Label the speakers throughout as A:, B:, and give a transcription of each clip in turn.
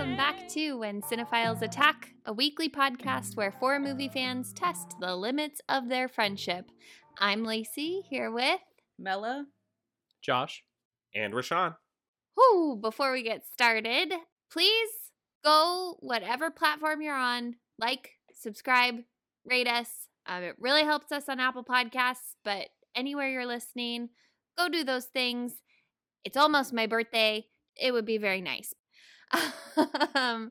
A: Welcome back to When Cinephiles Attack, a weekly podcast where four movie fans test the limits of their friendship. I'm Lacey, here with.
B: Mella.
C: Josh.
D: And Rashawn.
A: Whoo! Before we get started, please go whatever platform you're on, like, subscribe, rate us. Um, it really helps us on Apple Podcasts, but anywhere you're listening, go do those things. It's almost my birthday. It would be very nice. um,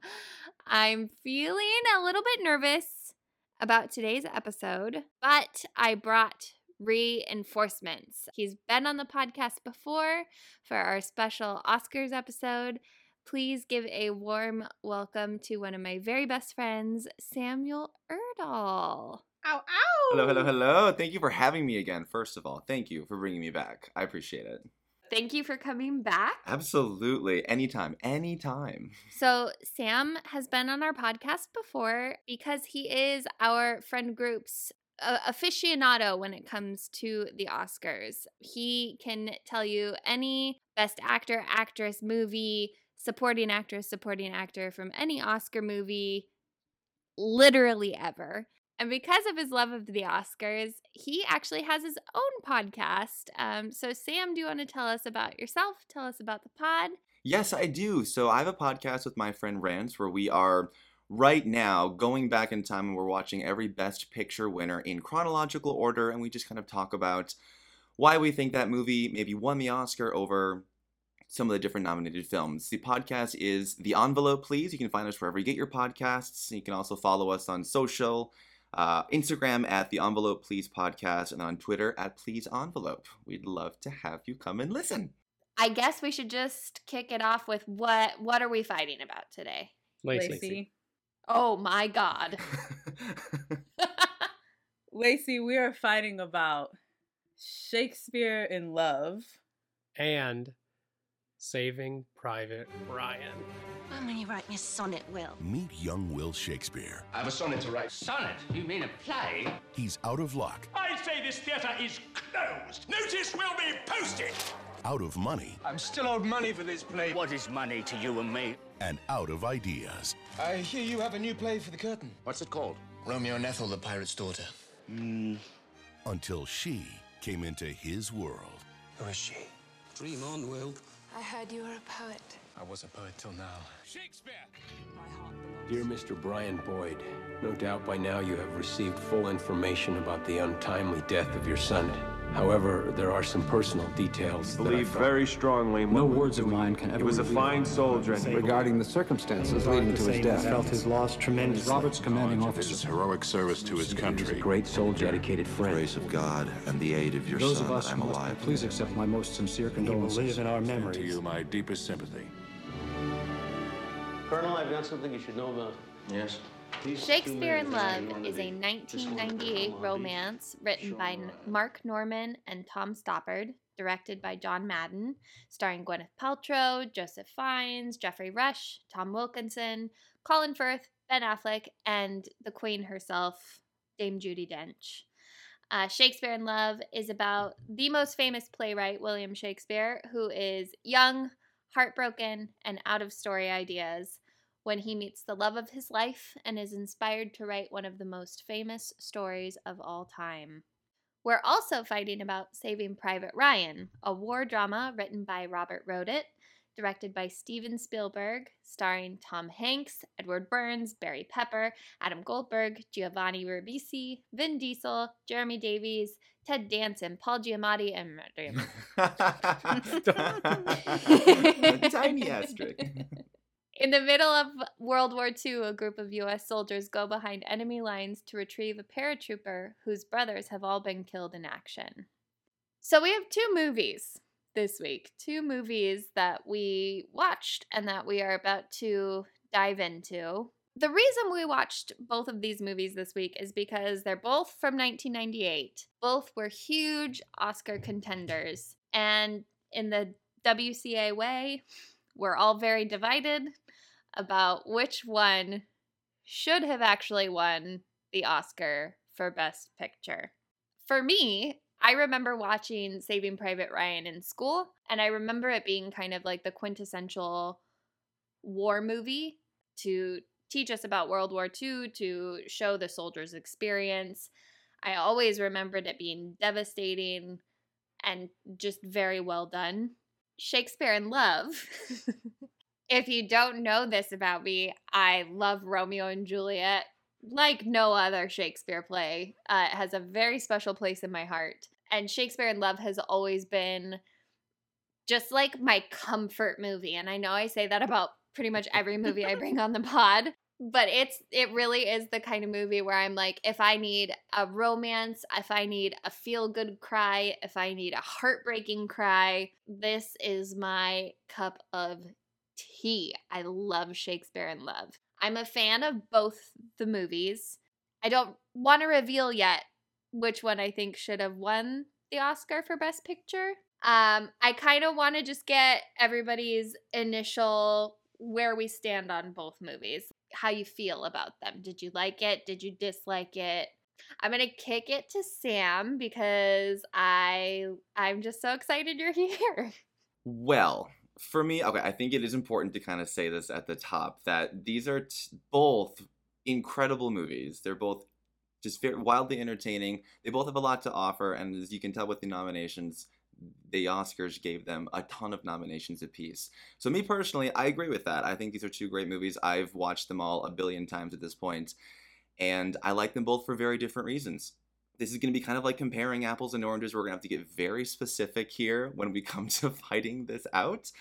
A: I'm feeling a little bit nervous about today's episode, but I brought reinforcements. He's been on the podcast before for our special Oscars episode. Please give a warm welcome to one of my very best friends, Samuel Erdahl.
E: Ow, ow.
C: Hello, hello, hello. Thank you for having me again. First of all, thank you for bringing me back. I appreciate it.
A: Thank you for coming back.
C: Absolutely. Anytime, anytime.
A: So, Sam has been on our podcast before because he is our friend group's uh, aficionado when it comes to the Oscars. He can tell you any best actor, actress, movie, supporting actress, supporting actor from any Oscar movie, literally ever. And because of his love of the Oscars, he actually has his own podcast. Um, so, Sam, do you want to tell us about yourself? Tell us about the pod.
C: Yes, I do. So I have a podcast with my friend Rance where we are right now going back in time and we're watching every best picture winner in chronological order and we just kind of talk about why we think that movie maybe won the Oscar over some of the different nominated films. The podcast is The Envelope Please. You can find us wherever you get your podcasts. You can also follow us on social, uh, Instagram at The Envelope Please Podcast and on Twitter at Please Envelope. We'd love to have you come and listen.
A: I guess we should just kick it off with what what are we fighting about today?
B: Lacey.
A: Oh my god.
B: Lacey, we are fighting about Shakespeare in Love.
F: and Saving Private Ryan.
G: When you write me a sonnet, Will?
H: Meet young Will Shakespeare.
I: I have a sonnet to write.
J: Sonnet? You mean a play?
H: He's out of luck,
I: I say this theater is closed. Notice will be posted.
H: out of money,
I: I'm still owed money for this play.
J: What is money to you and me?
H: and out of ideas.
I: I hear you have a new play for the curtain.
J: What's it called?
I: Romeo and Ethel, the pirate's daughter. Hmm.
H: Until she came into his world.
I: Who is she?
J: Dream on, Will.
K: I heard you were a poet.
I: I was a poet till now.
F: Dear Mr. Brian Boyd, no doubt by now you have received full information about the untimely death of your son. However, there are some personal details I
D: Believe
F: felt-
D: very strongly.
L: No words of mine can ever
D: He was a fine soldier. and
L: regarding the circumstances leading to his death.
M: felt his loss tremendously.
L: Robert's commanding
H: His
L: officer.
H: heroic service to his
L: He a great soldier, dedicated friend.
H: Grace of God and the aid of your
L: Those of us who must please accept my most sincere
M: He will
L: condolences.
M: live in our
H: To you, my deepest sympathy.
M: Colonel, I've got something you should know about.
H: Yes.
A: Shakespeare in Love is a 1998 romance written by Marc Norman and Tom Stoppard, directed by John Madden, starring Gwyneth Paltrow, Joseph Fiennes, Geoffrey Rush, Tom Wilkinson, Colin Firth, Ben Affleck, and the Queen herself, Dame Judi Dench. Uh, Shakespeare in Love is about the most famous playwright, William Shakespeare, who is young, heartbroken, and out of story ideas when he meets the love of his life and is inspired to write one of the most famous stories of all time. We're also fighting about Saving Private Ryan, a war drama written by Robert Rodat, directed by Steven Spielberg, starring Tom Hanks, Edward Burns, Barry Pepper, Adam Goldberg, Giovanni Ribisi, Vin Diesel, Jeremy Davies, Ted Danson, Paul Giamatti, and
C: A tiny asterisk.
A: In the middle of World War II, a group of U.S. soldiers go behind enemy lines to retrieve a paratrooper whose brothers have all been killed in action. So we have two movies this week, two movies that we watched and that we are about to dive into. The reason we watched both of these movies this week is because they're both from 1998. Both were huge Oscar contenders. And in the WCA way, we're all very divided about which one should have actually won the Oscar for Best Picture. For me, I remember watching Saving Private Ryan in school, and I remember it being kind of like the quintessential war movie to teach us about World War II, to show the soldiers' experience. I always remembered it being devastating and just very well done. Shakespeare in Love. if you don't know this about me, I love Romeo and Juliet like no other Shakespeare play. Uh, it has a very special place in my heart. And Shakespeare in Love has always been just like my comfort movie. And I know I say that about pretty much every movie I bring on the pod, but it's it really is the kind of movie where I'm like if I need a romance, if I need a feel good cry, if I need a heartbreaking cry, this is my cup of tea. I love Shakespeare in Love. I'm a fan of both the movies. I don't want to reveal yet which one I think should have won the Oscar for Best Picture. Um, I kind of want to just get everybody's initial where we stand on both movies, how you feel about them. Did you like it? Did you dislike it? I'm gonna kick it to Sam because I I'm just so excited you're here.
C: Well, for me, okay, I think it is important to kind of say this at the top that these are t- both incredible movies. They're both just wildly entertaining. They both have a lot to offer, and as you can tell with the nominations, the Oscars gave them a ton of nominations apiece. So me personally, I agree with that. I think these are two great movies. I've watched them all a billion times at this point, and I like them both for very different reasons. This is going to be kind of like comparing apples and oranges. We're going to have to get very specific here when we come to fighting this out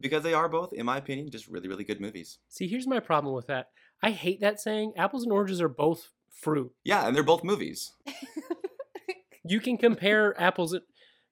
C: because they are both, in my opinion, just really, really good movies.
D: See, here's my problem with that. I hate that saying. Apples and oranges are both fruit.
C: Yeah, and they're both movies.
D: You can compare apples and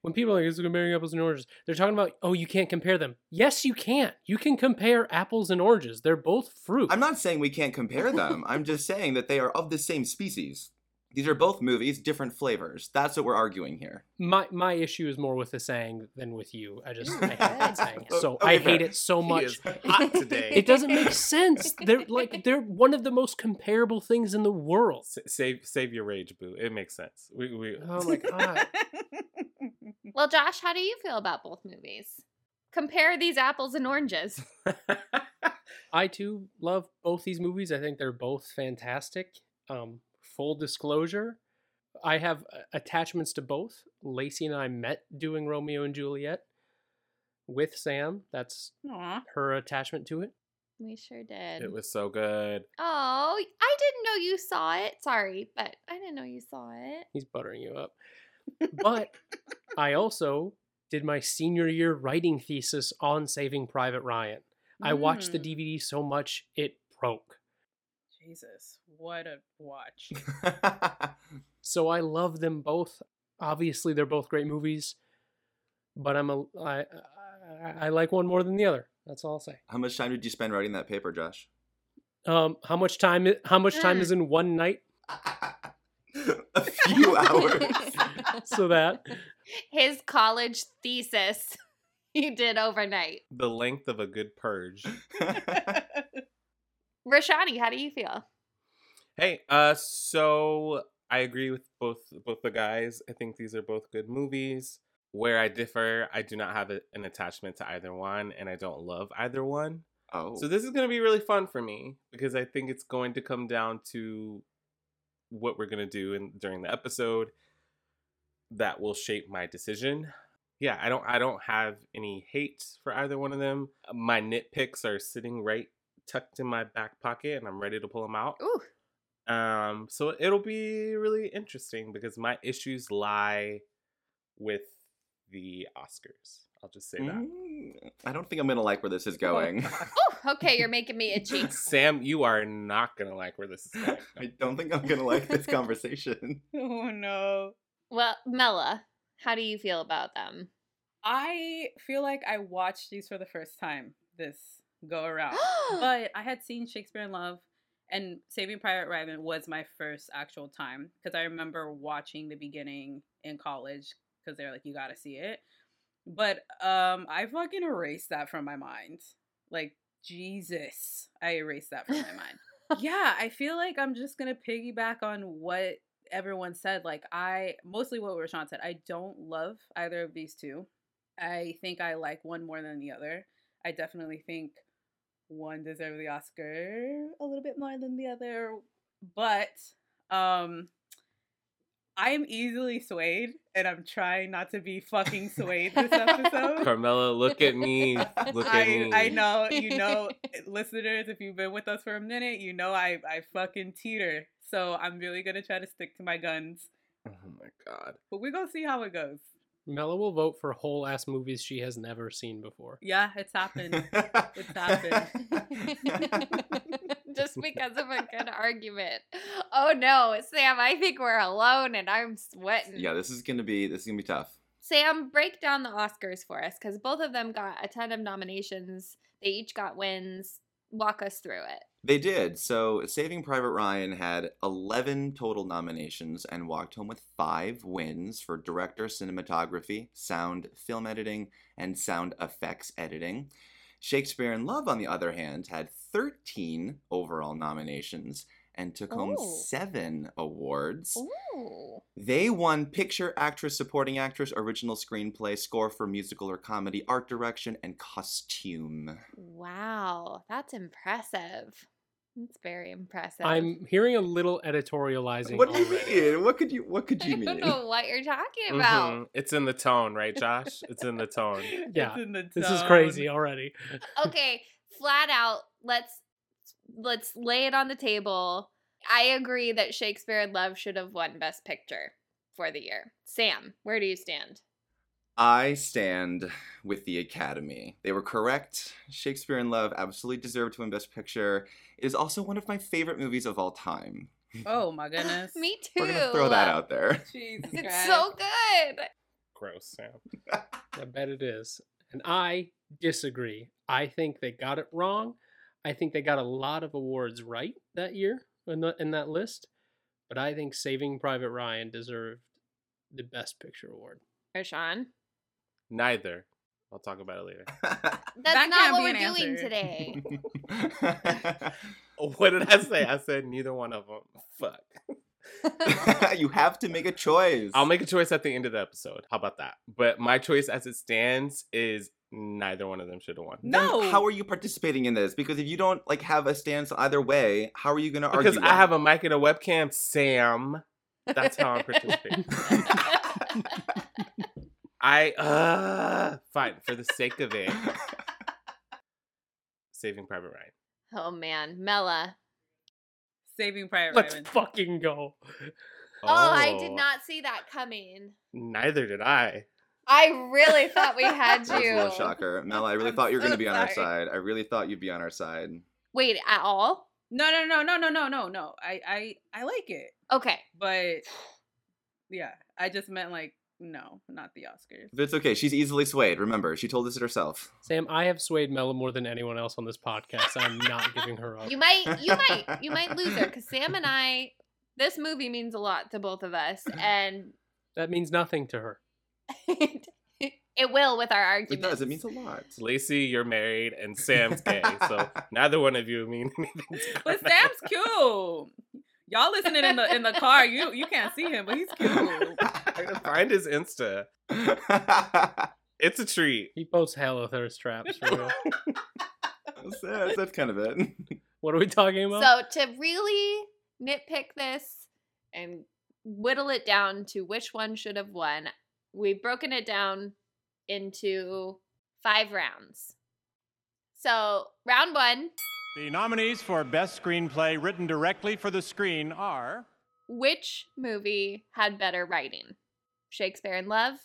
D: when people are like, it's comparing apples and oranges, they're talking about, oh, you can't compare them. Yes, you can. You can compare apples and oranges. They're both fruit.
C: I'm not saying we can't compare them. I'm just saying that they are of the same species. These are both movies, different flavors. That's what we're arguing here.
D: My my issue is more with the saying than with you. I just I hate that saying. So
C: Okay,
D: I hate it so
N: He
D: much.
N: is hot today.
D: It doesn't make sense. They're like they're one of the most comparable things in the world.
N: S- save save your rage, boo. It makes sense. We, we
D: Oh my god.
A: Well, Josh, how do you feel about both movies? Compare these apples and oranges.
D: I too love both these movies. I think they're both fantastic. Um, full disclosure, I have uh, attachments to both. Lacey and I met doing Romeo and Juliet with Sam. That's
B: Aw.
D: her attachment to it.
A: We sure did.
N: it was so good.
A: Oh, I didn't know you saw it. Sorry, but I didn't know you saw it.
D: He's buttering you up. But I also did my senior year writing thesis on Saving Private Ryan. I watched the. DVD so much it broke.
B: Jesus, what a watch.
D: So I love them both. Obviously, they're both great movies, but I'm a I I, I like one more than the other. That's all I'll say.
C: How much time did you spend writing that paper, Josh?
D: Um, how much time? How much time is in one night?
C: A few hours.
D: So that
A: His college thesis he did overnight.
N: The length of a good purge.
A: Rashani, how do you feel?
N: Hey, uh, so I agree with both both the guys. I think these are both good movies. Where I differ, I do not have a, an attachment to either one, and I don't love either one.
C: oh.
N: So this is going to be really fun for me because I think it's going to come down to what we're going to do in during the episode that will shape my decision. Yeah, I don't I don't have any hate for either one of them. My nitpicks are sitting right tucked in my back pocket and I'm ready to pull them out.
A: Ooh.
N: Um so it'll be really interesting because my issues lie with the Oscars. I'll just say that.
C: Mm, I don't think I'm gonna like where this is going.
A: Oh, okay, you're making me itchy.
N: Sam, you are not going to like where this is going.
C: I don't think I'm gonna like this conversation.
B: oh no.
A: Well, Mella, how do you feel about them?
B: I feel like I watched these for the first time this go around. but I had seen Shakespeare in Love and Saving Private Ryan was my first actual time because I remember watching the beginning in college because they're like, you got to see it. But um, I fucking erased that from my mind. Like Jesus, I erased that from my mind. yeah, I feel like I'm just gonna piggyback on what everyone said. Like I mostly what Rashawn said. I don't love either of these two. I think I like one more than the other. I definitely think one deserves the Oscar a little bit more than the other, but um I am easily swayed, and I'm trying not to be fucking swayed this episode.
N: Carmela, look at me. Look at
B: I,
N: me.
B: I know, you know, listeners, if you've been with us for a minute, you know I, I fucking teeter. So I'm really gonna try to stick to my guns.
N: Oh my god.
B: But we're gonna see how it goes.
D: Mela will vote for whole ass movies she has never seen before.
B: Yeah, it's happened. it's happened.
A: Just because of a good argument. Oh no, Sam, I think we're alone and I'm sweating.
C: Yeah, this is gonna be this is gonna be tough.
A: Sam, break down the Oscars for us because both of them got a ton of nominations. They each got wins. Walk us through it.
C: They did. So, Saving Private Ryan had 11 total nominations and walked home with five wins for director, cinematography, sound, film editing, and sound effects editing. Shakespeare in Love, on the other hand, had 13 overall nominations and took home seven awards.
A: Ooh.
C: They won Picture, Actress, Supporting Actress, Original Screenplay, Score for Musical or Comedy, Art Direction, and Costume.
A: Wow, that's impressive. That's very impressive.
D: I'm hearing a little editorializing.
C: What do you
D: already.
C: mean? What could you? What could you
A: I
C: you
A: don't
C: mean?
A: know what you're talking about.
N: Mhm. It's in the tone, right, Josh? It's in the tone.
D: Yeah,
B: It's in the
D: this is crazy already.
A: okay, flat out, let's let's lay it on the table. I agree that Shakespeare in Love should have won Best Picture for the year. Sam, where do you stand?
C: I stand with the Academy. They were correct. Shakespeare in Love absolutely deserved to win Best Picture. It is also one of my favorite movies of all time.
B: Oh my goodness.
A: Me too.
C: We're gonna throw that out there.
B: Jesus
A: It's
B: Christ.
A: so good.
N: Gross, Sam.
D: I bet it is. And I disagree. I think they got it wrong. I think they got a lot of awards right that year in, the, in that list. But I think Saving Private Ryan deserved the Best Picture award.
A: Rashawn.
N: Neither. I'll talk about it later.
A: That's
B: That
A: not what we're
B: an
A: doing
B: answer.
A: today.
N: what did I say? I said neither one of them. Fuck.
C: you have to make a choice.
N: I'll make a choice at the end of the episode. How about that? But my choice as it stands is neither one of them should have won.
C: Then
B: No.
C: How are you participating in this? Because if you don't like have a stance either way, how are you going to argue?
N: Because I have a mic and a webcam, Sam. That's how I'm participating. I uh fine for the sake of it. Saving Private Ryan.
A: oh man, Mela.
B: Saving Private
D: Let's
B: Ryan.
D: fucking go.
A: Oh. I did not see that coming.
N: Neither did I.
A: I really thought we had
C: That was a little
A: you.
C: shocker. Mel, I really
B: I'm
C: thought you were going to be on our
B: sorry.
C: side. I really thought you'd be on our side.
A: Wait, at all?
B: No, no, no, no, no, no, no, no. I, I, I like it,
A: Okay.
B: but yeah, I just meant like no, not the Oscars.
C: But it's okay. She's easily swayed. Remember, she told us it herself.
D: Sam, I have swayed Mela more than anyone else on this podcast. I'm not giving her up.
A: You might you might you might lose her because Sam and I this movie means a lot to both of us and
D: That means nothing to her.
A: it will with our
C: argument.
A: It
C: does. It means a lot.
N: Lacey, you're married, and Sam's gay, so neither one of you mean anything. to
B: But. Sam's cute. Y'all listening in the in the car, you you can't see him, but he's cute.
N: I gotta find his Insta. It's a treat.
D: He posts hella thirst traps for real.
C: that's, that's, that's kind of it.
D: what are we talking about?
A: So to really nitpick this and whittle it down to which one should have won, we've broken it down into five rounds. So round one,
O: The nominees for Best Screenplay written directly for the screen are
A: which movie had better writing? Shakespeare in Love,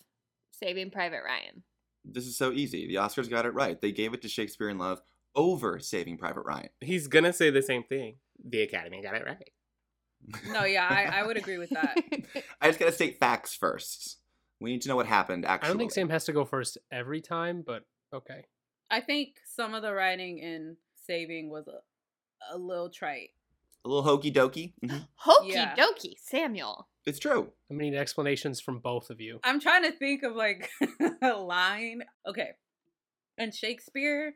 A: Saving Private Ryan.
C: this is so easy. The Oscars got it right. They gave it to Shakespeare in Love over Saving Private Ryan.
N: He's gonna say the same thing. The Academy got it right.
B: No, yeah, I, I would agree with that.
C: I just got to state facts first. We need to know what happened actually.
D: I don't think Sam has to go first every time, but okay.
B: I think some of the writing in Saving was a, a little trite.
C: A little hokey dokey. Mhm.
A: Hokey
B: Yeah.
A: dokey, Samuel.
C: It's true.
D: I'm gonna need explanations from both of you.
B: I'm trying to think of like a line. Okay. And Shakespeare,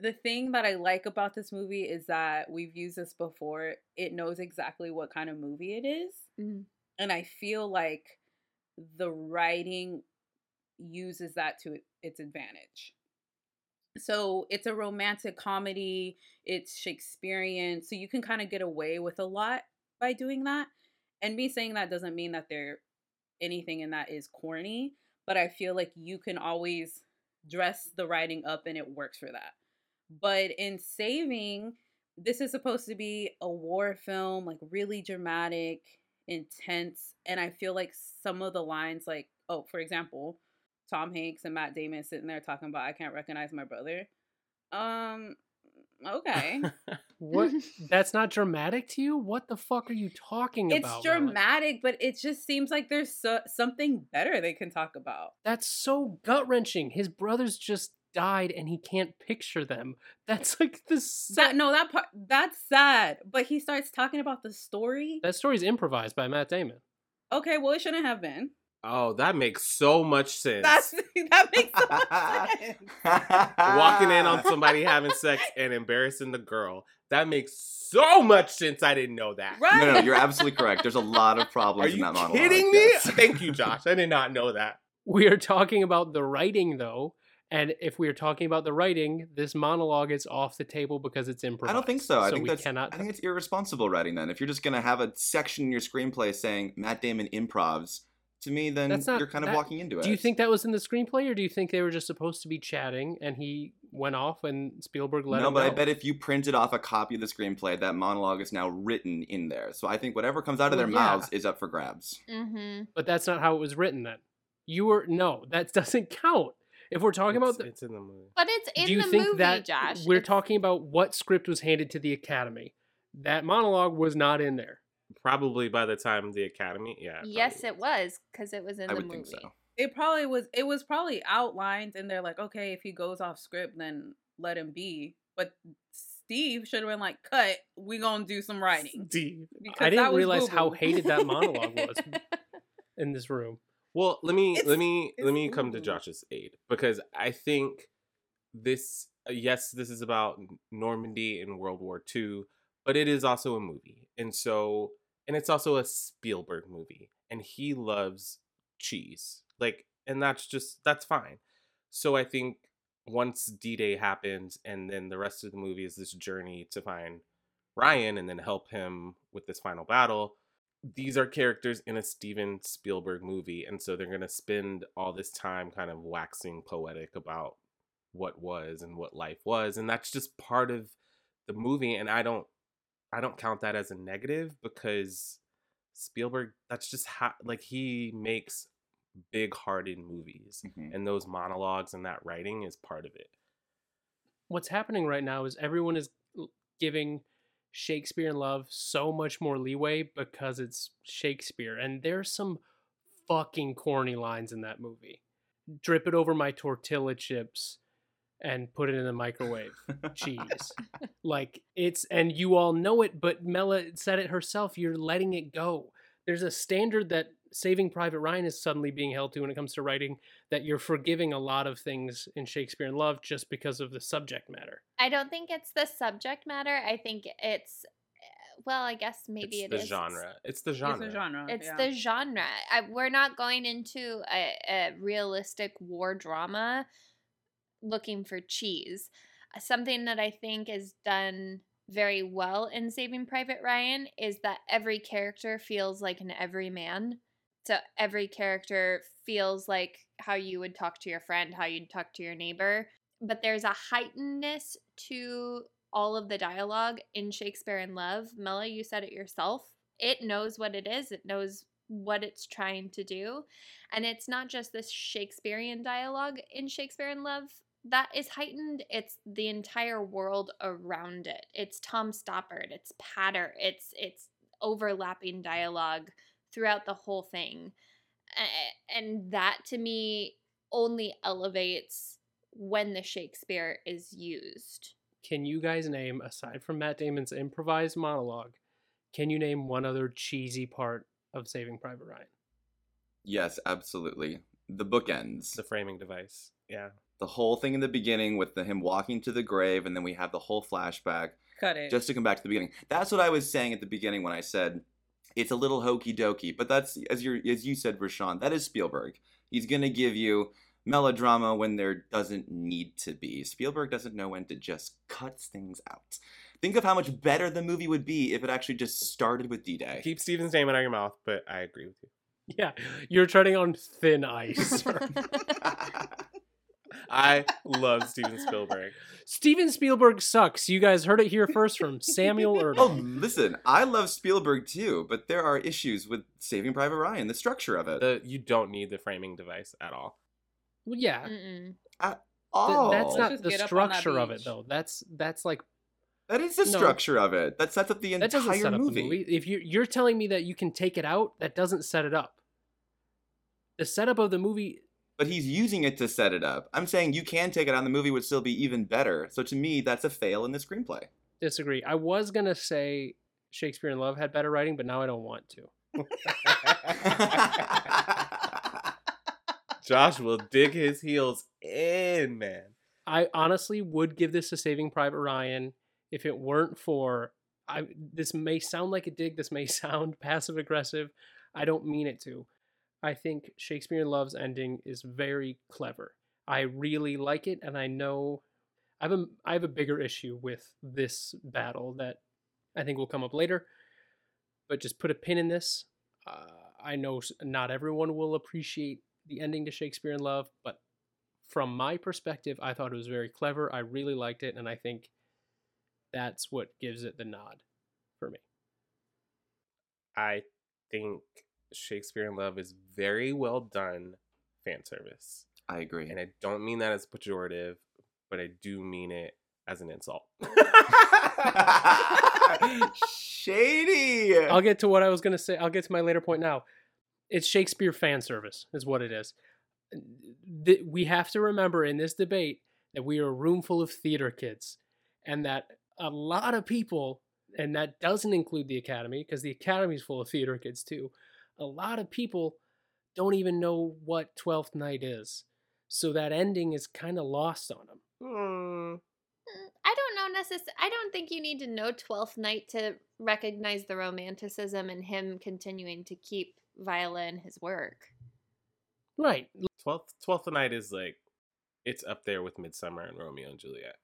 B: the thing that I like about this movie is that we've used this before. It knows exactly what kind of movie it is.
A: Mhm.
B: And I feel like the writing uses that to its advantage. So it's a romantic comedy, it's Shakespearean, so you can kind of get away with a lot by doing that. And me saying that doesn't mean that there anything in that is corny, but I feel like you can always dress the writing up and it works for that. But in Saving, this is supposed to be a war film, like really dramatic, intense, and I feel like some of the lines like oh, for example, Tom Hanks and Matt Damon sitting there talking about I can't recognize my brother. Um okay.
D: What? That's not dramatic to you? What the fuck are you talking
B: it's
D: about? Mel?
B: dramatic, but it just seems like there's so- something better they can talk about.
D: That's so gut wrenching. His brothers just died and he can't picture them. That's like the
B: That no, that part that's sad. But he starts talking about the story.
D: that story's improvised by Matt Damon.
B: Okay, well it shouldn't have been.
N: Oh, that makes so much sense.
B: That's that makes so much sense.
N: Walking in on somebody having sex and embarrassing the girl. That makes so much sense. I didn't know that.
B: Right.
C: No, no, you're absolutely correct. There's a lot of problems
N: Are
C: in
N: you
C: that monologue.
N: kidding me?
C: yes.
N: Thank you, Josh. I did not know that.
D: We are talking about the writing though, and if we are talking about the writing, this monologue is off the table because it's improvised.
C: I don't think so. I think
D: we
C: that's.
D: cannot.
C: I think it's irresponsible writing. Then, if you're just gonna have a section in your screenplay saying Matt Damon improvs, to me, then
D: That's not.
C: you're kind of
D: that-
C: walking into it.
D: Do you think that was in the screenplay, or do you think they were just supposed to be chatting and he went off and Spielberg let
C: no,
D: him
C: but I bet if you printed off a copy of the screenplay, that monologue is now written in there. So I think whatever comes out of
D: Well,
C: their
D: yeah.
C: mouths is up for grabs.
A: Mm-hmm.
D: But that's not how it was written. Then you were no. That doesn't count. If we're talking
N: It's,
D: about the,
N: it's in the movie.
A: But it's in
D: do you
A: the
D: think
A: movie,
D: that
A: Josh.
D: we're
A: It's-
D: talking about what script was handed to the Academy? That monologue was not in there.
N: Probably by the time the Academy, yeah.
A: Yes, it was because it was in
C: I
A: the
C: would
A: movie.
C: think so.
B: It probably was it was probably outlined and they're like, okay, if he goes off script, then let him be. But Steve should have been like, cut, we gonna do some writing.
N: Steve.
B: Because
D: I didn't
B: was
D: realize how
B: boo-boo.
D: hated that monologue was in this room.
N: Well, let me
B: It's-
N: let me let me come to. Josh's aid because I think this uh, yes, this is about Normandy in World War II, but it is also a movie. And so and it's also a Spielberg movie and he loves cheese. Like and that's just that's fine. So I think once D-Day happens and then the rest of the movie is this journey to find Ryan and then help him with this final battle these are characters in a Steven Spielberg movie, and so they're gonna spend all this time kind of waxing poetic about what was and what life was, and that's just part of the movie. And I don't, I don't count that as a negative because Spielberg, that's just how like he makes big-hearted movies,
C: Mhm.
N: and those monologues and that writing is part of it.
D: What's happening right now is everyone is giving Shakespeare in Love so much more leeway because it's Shakespeare, and there's some fucking corny lines in that movie. Drip it over my tortilla chips and put it in the microwave. Cheese. Like it's and you all know it, but Mela said it herself, you're letting it go. There's a standard that Saving Private Ryan is suddenly being held to when it comes to writing that you're forgiving a lot of things in Shakespeare in Love just because of the subject matter.
A: I don't think it's the subject matter. I think it's well, I guess maybe
N: it's
A: it
N: the
A: is.
N: genre. It's the genre.
B: It's a genre.
A: It's
B: yeah.
A: the genre. I, we're not going into a, a realistic war drama looking for cheese. Something that I think is done very well in Saving Private Ryan is that every character feels like an everyman. So every character feels like how you would talk to your friend, how you'd talk to your neighbor. But there's a heightenedness to all of the dialogue in Shakespeare in Love. Mela, you said it yourself. It knows what it is, it knows what it's trying to do. And it's not just this Shakespearean dialogue in Shakespeare in Love that is heightened, it's the entire world around it. It's Tom Stoppard, it's Patter, it's it's overlapping dialogue throughout the whole thing. And that to me only elevates when the Shakespeare is used.
D: Can you guys name, aside from Matt Damon's improvised monologue, Can you name one other cheesy part of Saving Private Ryan?
C: Yes, absolutely. The bookends.
N: The framing device. Yeah.
C: The whole thing in the beginning with the, him walking to the grave, and then we have the whole flashback.
B: Cut it.
C: Just to come back to the beginning. That's what I was saying at the beginning when I said it's a little hokey dokey. But that's as you as you said, Rashawn. That is Spielberg. He's gonna give you melodrama when there doesn't need to be. Spielberg doesn't know when to just cut things out. Think of how much better the movie would be if it actually just started with D-Day.
N: Keep Steven's name out of your mouth, but I agree with you.
D: Yeah, you're treading on thin ice. sir.
N: I love Steven Spielberg.
D: Steven Spielberg sucks. You guys heard it here first from Samuel Erdl.
C: Oh, listen, I love Spielberg too, but there are issues with Saving Private Ryan, the structure of it.
N: The, you don't need the framing device at all.
D: Well, yeah,
A: Mm-mm.
D: th-
C: oh,
D: that's not the
B: get that
D: structure of it though. That's that's like
C: that is the
D: No.
C: structure of it. That sets up the
D: that doesn't
C: entire
D: set up
C: movie.
D: the movie. If you you're telling me that you can take it out, that doesn't set it up. The setup of the movie
C: But he's using it to set it up. I'm saying you can take it on the movie would still be even better. So to me, that's a fail in the screenplay.
D: disagree. I was gonna say Shakespeare in Love had better writing, but now I don't want to.
N: Josh will dig his heels in, man.
D: I honestly would give this a Saving Private Ryan if it weren't for I this may sound like a dig, this may sound passive aggressive. I don't mean it to. I think Shakespeare in Love's ending is very clever. I really like it and I know I have a I have a bigger issue with this battle that I think will come up later. But just put a pin in this. Uh, I know not everyone will appreciate the ending to Shakespeare in Love, but from my perspective, I thought it was very clever. I really liked it, and I think that's what gives it the nod for me.
N: I think Shakespeare in Love is very well done fan service.
C: I agree.
N: And I don't mean that as pejorative, but I do mean it as an insult.
C: Shady.
D: I'll get to what I was going to say. I'll get to my later point now. It's Shakespeare fan service, is what it is. Th- We have to remember in this debate that we are a room full of theater kids, and that a lot of people, and that doesn't include the Academy, because the Academy is full of theater kids too. A lot of people don't even know what Twelfth Night is, so that ending is kind of lost on them.
A: Mm, I don't know necess- I don't think you need to know Twelfth Night to recognize the romanticism in him continuing to keep Viola in his work.
D: Right.
N: Twelfth Twelfth Night is like it's up there with Midsummer and Romeo and Juliet.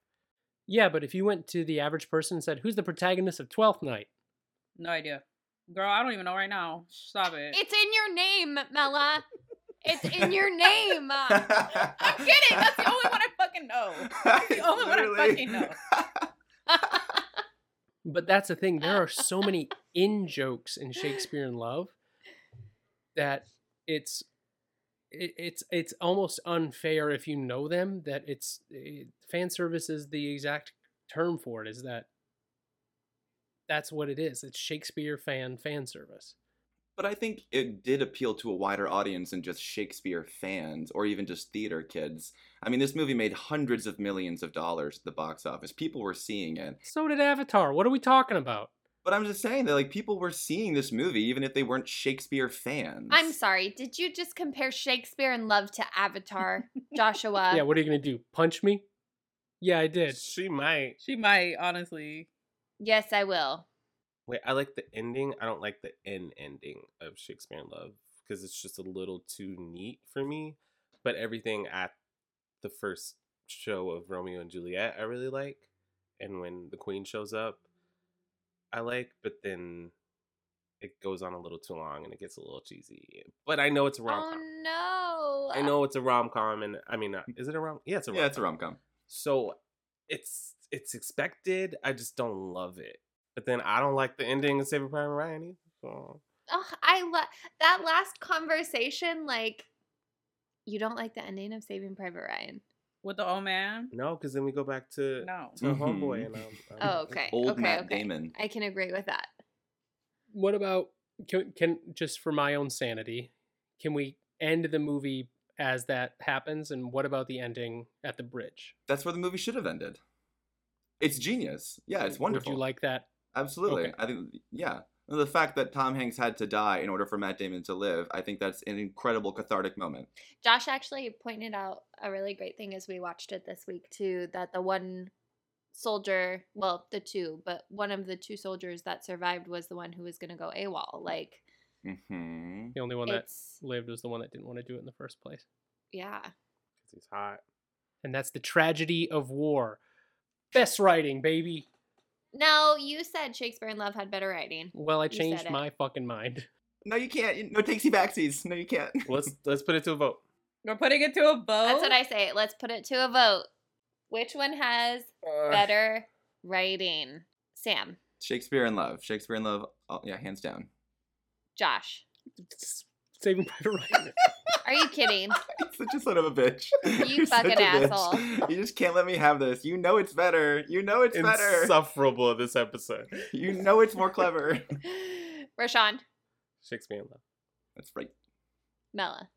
D: Yeah, but if you went to the average person and said, "Who's the protagonist of Twelfth Night?"
B: No idea. Girl, I don't even know right now. Stop it.
A: It's in your name, Mela. It's in your name.
B: I'm kidding. That's the only one I fucking know. That's the only one I fucking know.
D: But that's the thing. There are so many in jokes in Shakespeare in Love that it's it, it's it's almost unfair if you know them that it's it, fan service is the exact term for it is that that's what it is it's shakespeare fan fan service
C: But I think it did appeal to a wider audience than just Shakespeare fans or even just theater kids. I mean, this movie made hundreds of millions of dollars at the box office. People were seeing it.
D: so did avatar what are we talking about
C: But I'm just saying that like people were seeing this movie even if they weren't Shakespeare fans.
A: I'm sorry. Did you just compare Shakespeare and Love to Avatar, Joshua?
D: yeah what are you gonna do punch me yeah i did
N: She might.
B: She might, honestly.
A: Yes, I will.
N: Wait, I like the ending. I don't like the end ending of Shakespeare in Love because it's just a little too neat for me. But everything at the first show of Romeo and Juliet, I really like. And when the Queen shows up, I like. But then it goes on a little too long and it gets a little cheesy. But I know it's a rom com.
A: Oh no.
N: I know it's a rom com, and I mean, uh, is it a rom? Yeah, it's a rom.
C: yeah, it's a rom com.
N: So it's it's expected. I just don't love it. But then I don't like the ending of Saving Private Ryan either. So
A: Ugh, I love that last conversation. Like, you don't like the ending of Saving Private Ryan.
B: With the old man?
N: no, because then we go back to
B: No.
N: to
C: Mhm.
N: Homeboy and um, um,
A: Oh, okay.
C: Old
A: okay,
C: Matt
A: okay.
C: Damon.
A: I can agree with that.
D: what about can, can just for my own sanity can we end the movie as that happens and what about the ending at the bridge
C: That's where the movie should have ended. It's genius. Yeah, it's wonderful.
D: would you like that
C: Absolutely.
D: Okay.
C: I think yeah. The fact that Tom Hanks had to die in order for Matt Damon to live, I think that's an incredible cathartic moment.
A: Josh actually pointed out a really great thing as we watched it this week too that the one soldier, well, the two, but one of the two soldiers that survived was the one who was going to go AWOL. Like,
C: Mm-hmm.
D: The only one
A: It's-
D: that lived was the one that didn't want to do it in the first place.
A: yeah.
N: Because he's hot.
D: And that's the tragedy of war. Best writing, baby.
A: No, you said Shakespeare in Love had better writing.
D: Well, I
A: You said
D: changed
A: it.
D: my fucking mind.
C: No, you can't. No takesy backsies. No, you can't.
N: Let's let's put it to a vote.
B: We're putting it to a vote.
A: That's what I say. Let's put it to a vote. Which one has better writing? Sam,
C: Shakespeare in Love. Shakespeare in Love. Oh, yeah, hands down.
A: Josh.
D: Saving Private Ryan.
A: Are you kidding?
C: You're Such a son of a bitch.
A: You
C: You're
A: fucking
C: a bitch.
A: asshole.
C: You just can't let me have this. You know it's better. You know it's better.
N: Insufferable in this episode.
C: You know it's more clever.
A: Rashawn,
N: Shakespeare in Love.
C: That's right.
A: Mella.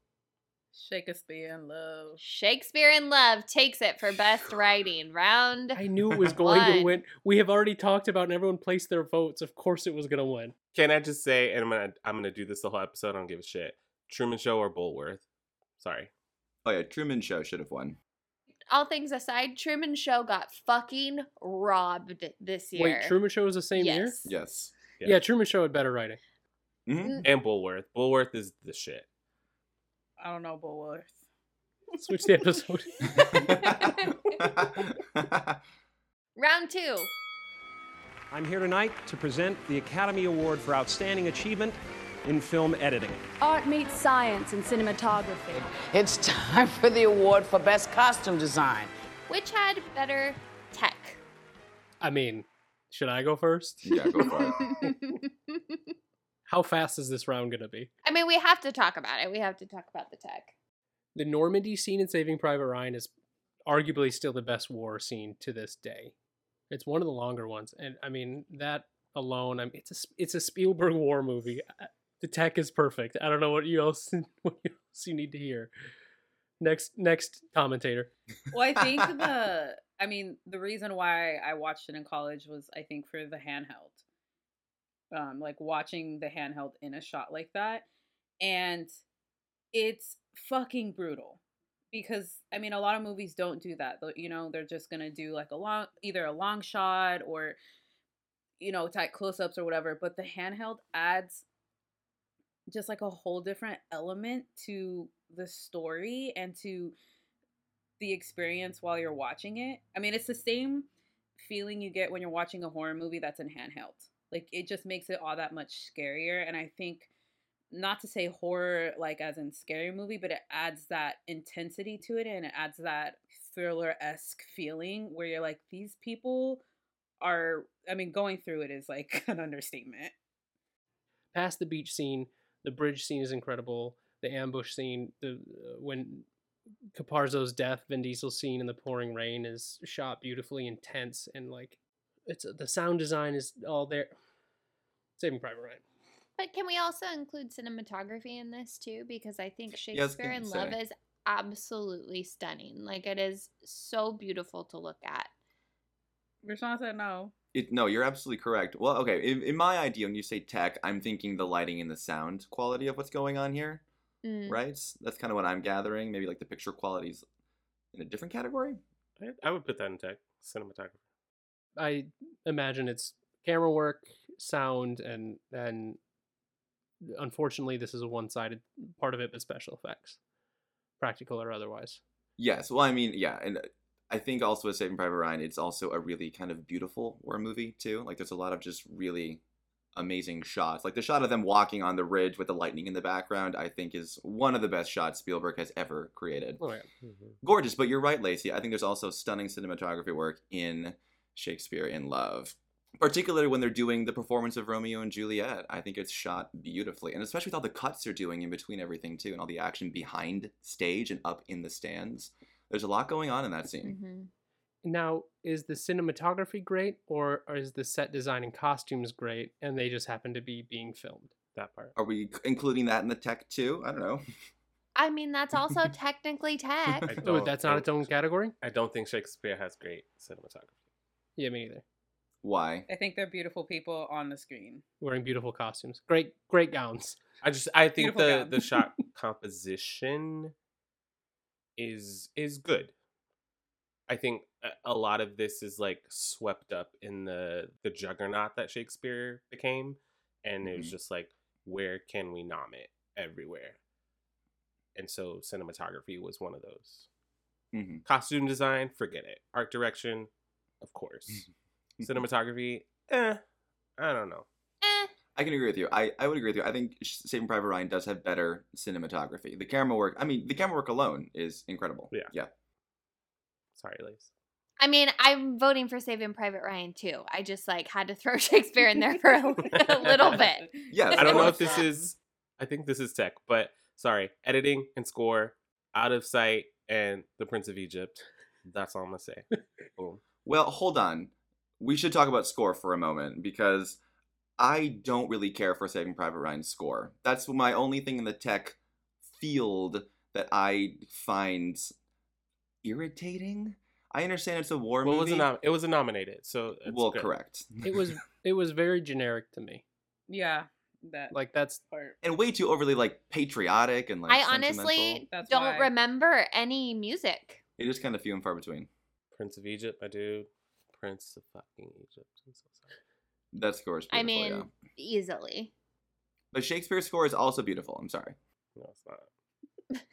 B: Shakespeare in Love.
A: Shakespeare in Love takes it for best writing. Round.
D: I knew it was going to win. We have already talked about and everyone placed their votes. Of course it was going to win.
N: Can I just say, and I'm gonna I'm gonna do this the whole episode. I don't give a shit. Truman Show or Bulworth. Sorry.
C: Oh yeah, Truman Show should have won.
A: All things aside, Truman Show got fucking robbed this year.
D: Wait, Truman Show was the same year?
A: Yes.
C: Yes.
D: Yeah. Truman Show had better writing.
C: Mhm.
N: And Bulworth. Bulworth is the shit.
B: I don't know, Bulworth.
D: Switch the episode.
A: Round two.
O: I'm here tonight to present the Academy Award for Outstanding Achievement in Film Editing.
P: Art meets science and cinematography.
Q: It's time for the award for Best Costume Design.
A: Which had better tech?
D: I mean, should I go first?
C: Yeah, go for it.
D: How fast is this round going to be?
A: I mean, we have to talk about it. We have to talk about the tech.
D: The Normandy scene in Saving Private Ryan is arguably still the best war scene to this day. It's one of the longer ones, and I mean that alone. I mean, it's a it's a Spielberg war movie. The tech is perfect. I don't know what you else what else you need to hear. Next next commentator.
B: Well, I think the I mean the reason why I watched it in college was I think for the handheld. Um, like watching the handheld in a shot like that, and it's fucking brutal because I mean a lot of movies don't do that. You know they're just gonna do like a long either a long shot or you know tight close ups or whatever. But the handheld adds just like a whole different element to the story and to the experience while you're watching it. I mean, it's the same feeling you get when you're watching a horror movie that's in handheld. Like it just makes it all that much scarier and I think not to say horror like as in scary movie, but it adds that intensity to it and it adds that thriller-esque feeling where you're like these people are I mean going through it is like an understatement.
D: Past the beach scene, the bridge scene is incredible. The ambush scene, the uh, when Caparzo's death, Vin Diesel scene in the pouring rain is shot beautifully, intense, and like it's the sound design is all there. Saving Private Ryan.
A: But can we also include cinematography in this too? Because I think
C: Yeah, I was
A: Shakespeare
C: gonna
A: in Love is absolutely stunning. Like it is so beautiful to look at.
B: Rashawn said no.
C: It, no, you're absolutely correct. Well, okay. In, in my idea, when you say tech, I'm thinking the lighting and the sound quality of what's going on here,
A: Mm.
C: right? That's kind of what I'm gathering. Maybe like the picture quality's in a different category.
N: I, I would put that in tech cinematography.
D: I imagine it's camera work, sound, and and unfortunately, this is a one-sided part of it, but special effects, practical or otherwise.
C: Yes. Well, I mean, yeah, and uh, I think also with Saving Private Ryan, it's also a really kind of beautiful war movie too. Like, there's a lot of just really amazing shots. Like the shot of them walking on the ridge with the lightning in the background, I think is one of the best shots Spielberg has ever created.
D: Oh yeah. Mm-hmm.
C: Gorgeous, but you're right, Lacey. I think there's also stunning cinematography work in Shakespeare in Love. Particularly when they're doing the performance of Romeo and Juliet. I think it's shot beautifully. And especially with all the cuts they're doing in between everything, too, and all the action behind stage and up in the stands. There's a lot going on in that scene.
A: Mm-hmm.
D: Now, is the cinematography great, or, or is the set design and costumes great, and they just happen to be being filmed?
N: That part.
C: Are we including that in the tech, too? I don't know.
A: I mean, that's also technically tech.
N: I
D: Oh, that's not
N: think-
D: its own category.
N: I don't think Shakespeare has great cinematography.
D: Yeah, me neither.
C: Why?
B: I think they're beautiful people on the screen.
D: Wearing beautiful costumes. Great, great gowns.
N: I just I think
B: Beautiful
N: the
B: gown.
N: the shot composition is is good. I think a- a lot of this is like swept up in the the juggernaut that Shakespeare became, and it was
C: Mhm.
N: just like where can we nom it everywhere, and so cinematography was one of those.
C: hmm
N: Costume design, forget it. Art direction, of course. Cinematography, eh, I don't know.
A: Eh.
C: I can agree with you. I, I would agree with you. I think Saving Private Ryan does have better cinematography. The camera work, I mean, the camera work alone is incredible.
N: Yeah.
C: Yeah.
N: Sorry, Lace.
A: I mean, I'm voting for Saving Private Ryan too. I just like had to throw Shakespeare in there for a, a little bit.
C: Yes.
N: I don't know if this is. I think this is tech, but sorry, editing and score, out of sight, and the Prince of Egypt. That's all I'm gonna say. Boom.
C: Well, hold on. We should talk about score for a moment because I don't really care for Saving Private Ryan's score. That's my only thing in the tech field that I find irritating. I understand it's a war
N: Well, it
C: movie.
N: was a nom- it was a nominated, so it's
C: well,
N: good.
C: correct.
D: It was it was very generic to me.
B: Yeah, that
D: Like that's
B: part.
C: and way too overly like patriotic and like
A: I honestly don't
B: why-
A: remember any music.
C: It is kind of few and far between.
N: Prince of Egypt, my dude. Prince of fucking Egypt. I'm so sorry.
C: That score is
A: I mean,
C: yeah.
A: easily.
C: But Shakespeare's score is also beautiful. I'm sorry.
N: No, it's not.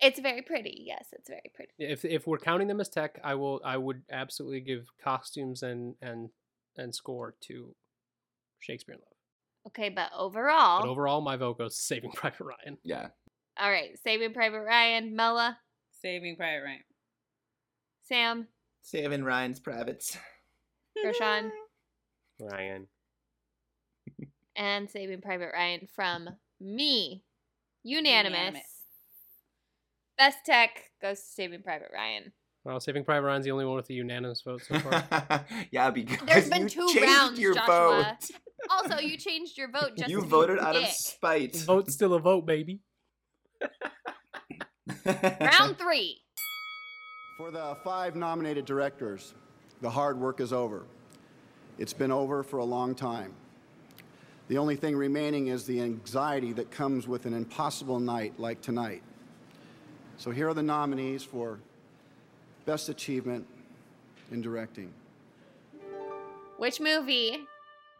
A: It's very pretty. Yes, it's very pretty.
D: if if we're counting them as tech, I will I would absolutely give costumes and and and score to Shakespeare in Love.
A: Okay, but overall,
D: But overall, my vote goes to Saving Private Ryan.
C: Yeah.
A: all right. Saving Private Ryan, Mella,
B: Saving Private Ryan.
A: Sam,
C: Saving Ryan's privates.
A: Roshan,
N: Ryan.
A: and Saving Private Ryan from me. Unanimous.
B: Unanimous.
A: Best tech goes to Saving Private Ryan.
D: Well, Saving Private Ryan's the only one with a unanimous vote so far.
C: yeah, because
A: There's been
C: you
A: two rounds,
C: your
A: Joshua.
C: vote.
A: Also, you changed your vote just
C: you voted
A: a
C: out of spite.
D: Vote's still a vote, baby.
A: Round three.
R: For the five nominated directors, the hard work is over. It's been over for a long time. The only thing remaining is the anxiety that comes with an impossible night like tonight. So here are the nominees for Best Achievement in Directing.
A: Which movie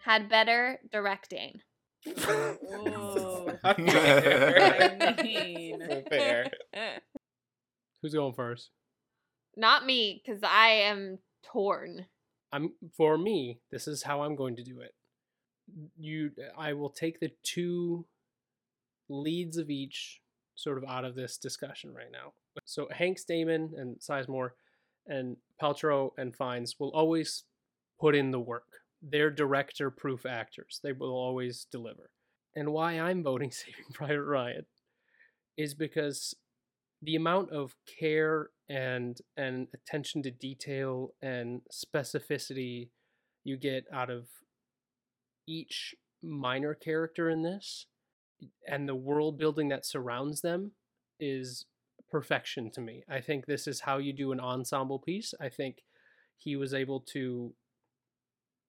A: had better directing?
B: Whoa. I mean,
N: Fair.
D: Who's going first?
A: Not me, because I am torn.
D: I'm for me. This is how I'm going to do it. You, I will take the two leads of each sort of out of this discussion right now. So Hanks, Damon, and Sizemore, and Paltrow and Fiennes will always put in the work. They're director-proof actors. They will always deliver. And why I'm voting Saving Private Ryan is because the amount of care and and attention to detail and specificity you get out of each minor character in this and the world building that surrounds them is perfection to me. I think this is how you do an ensemble piece. I think he was able to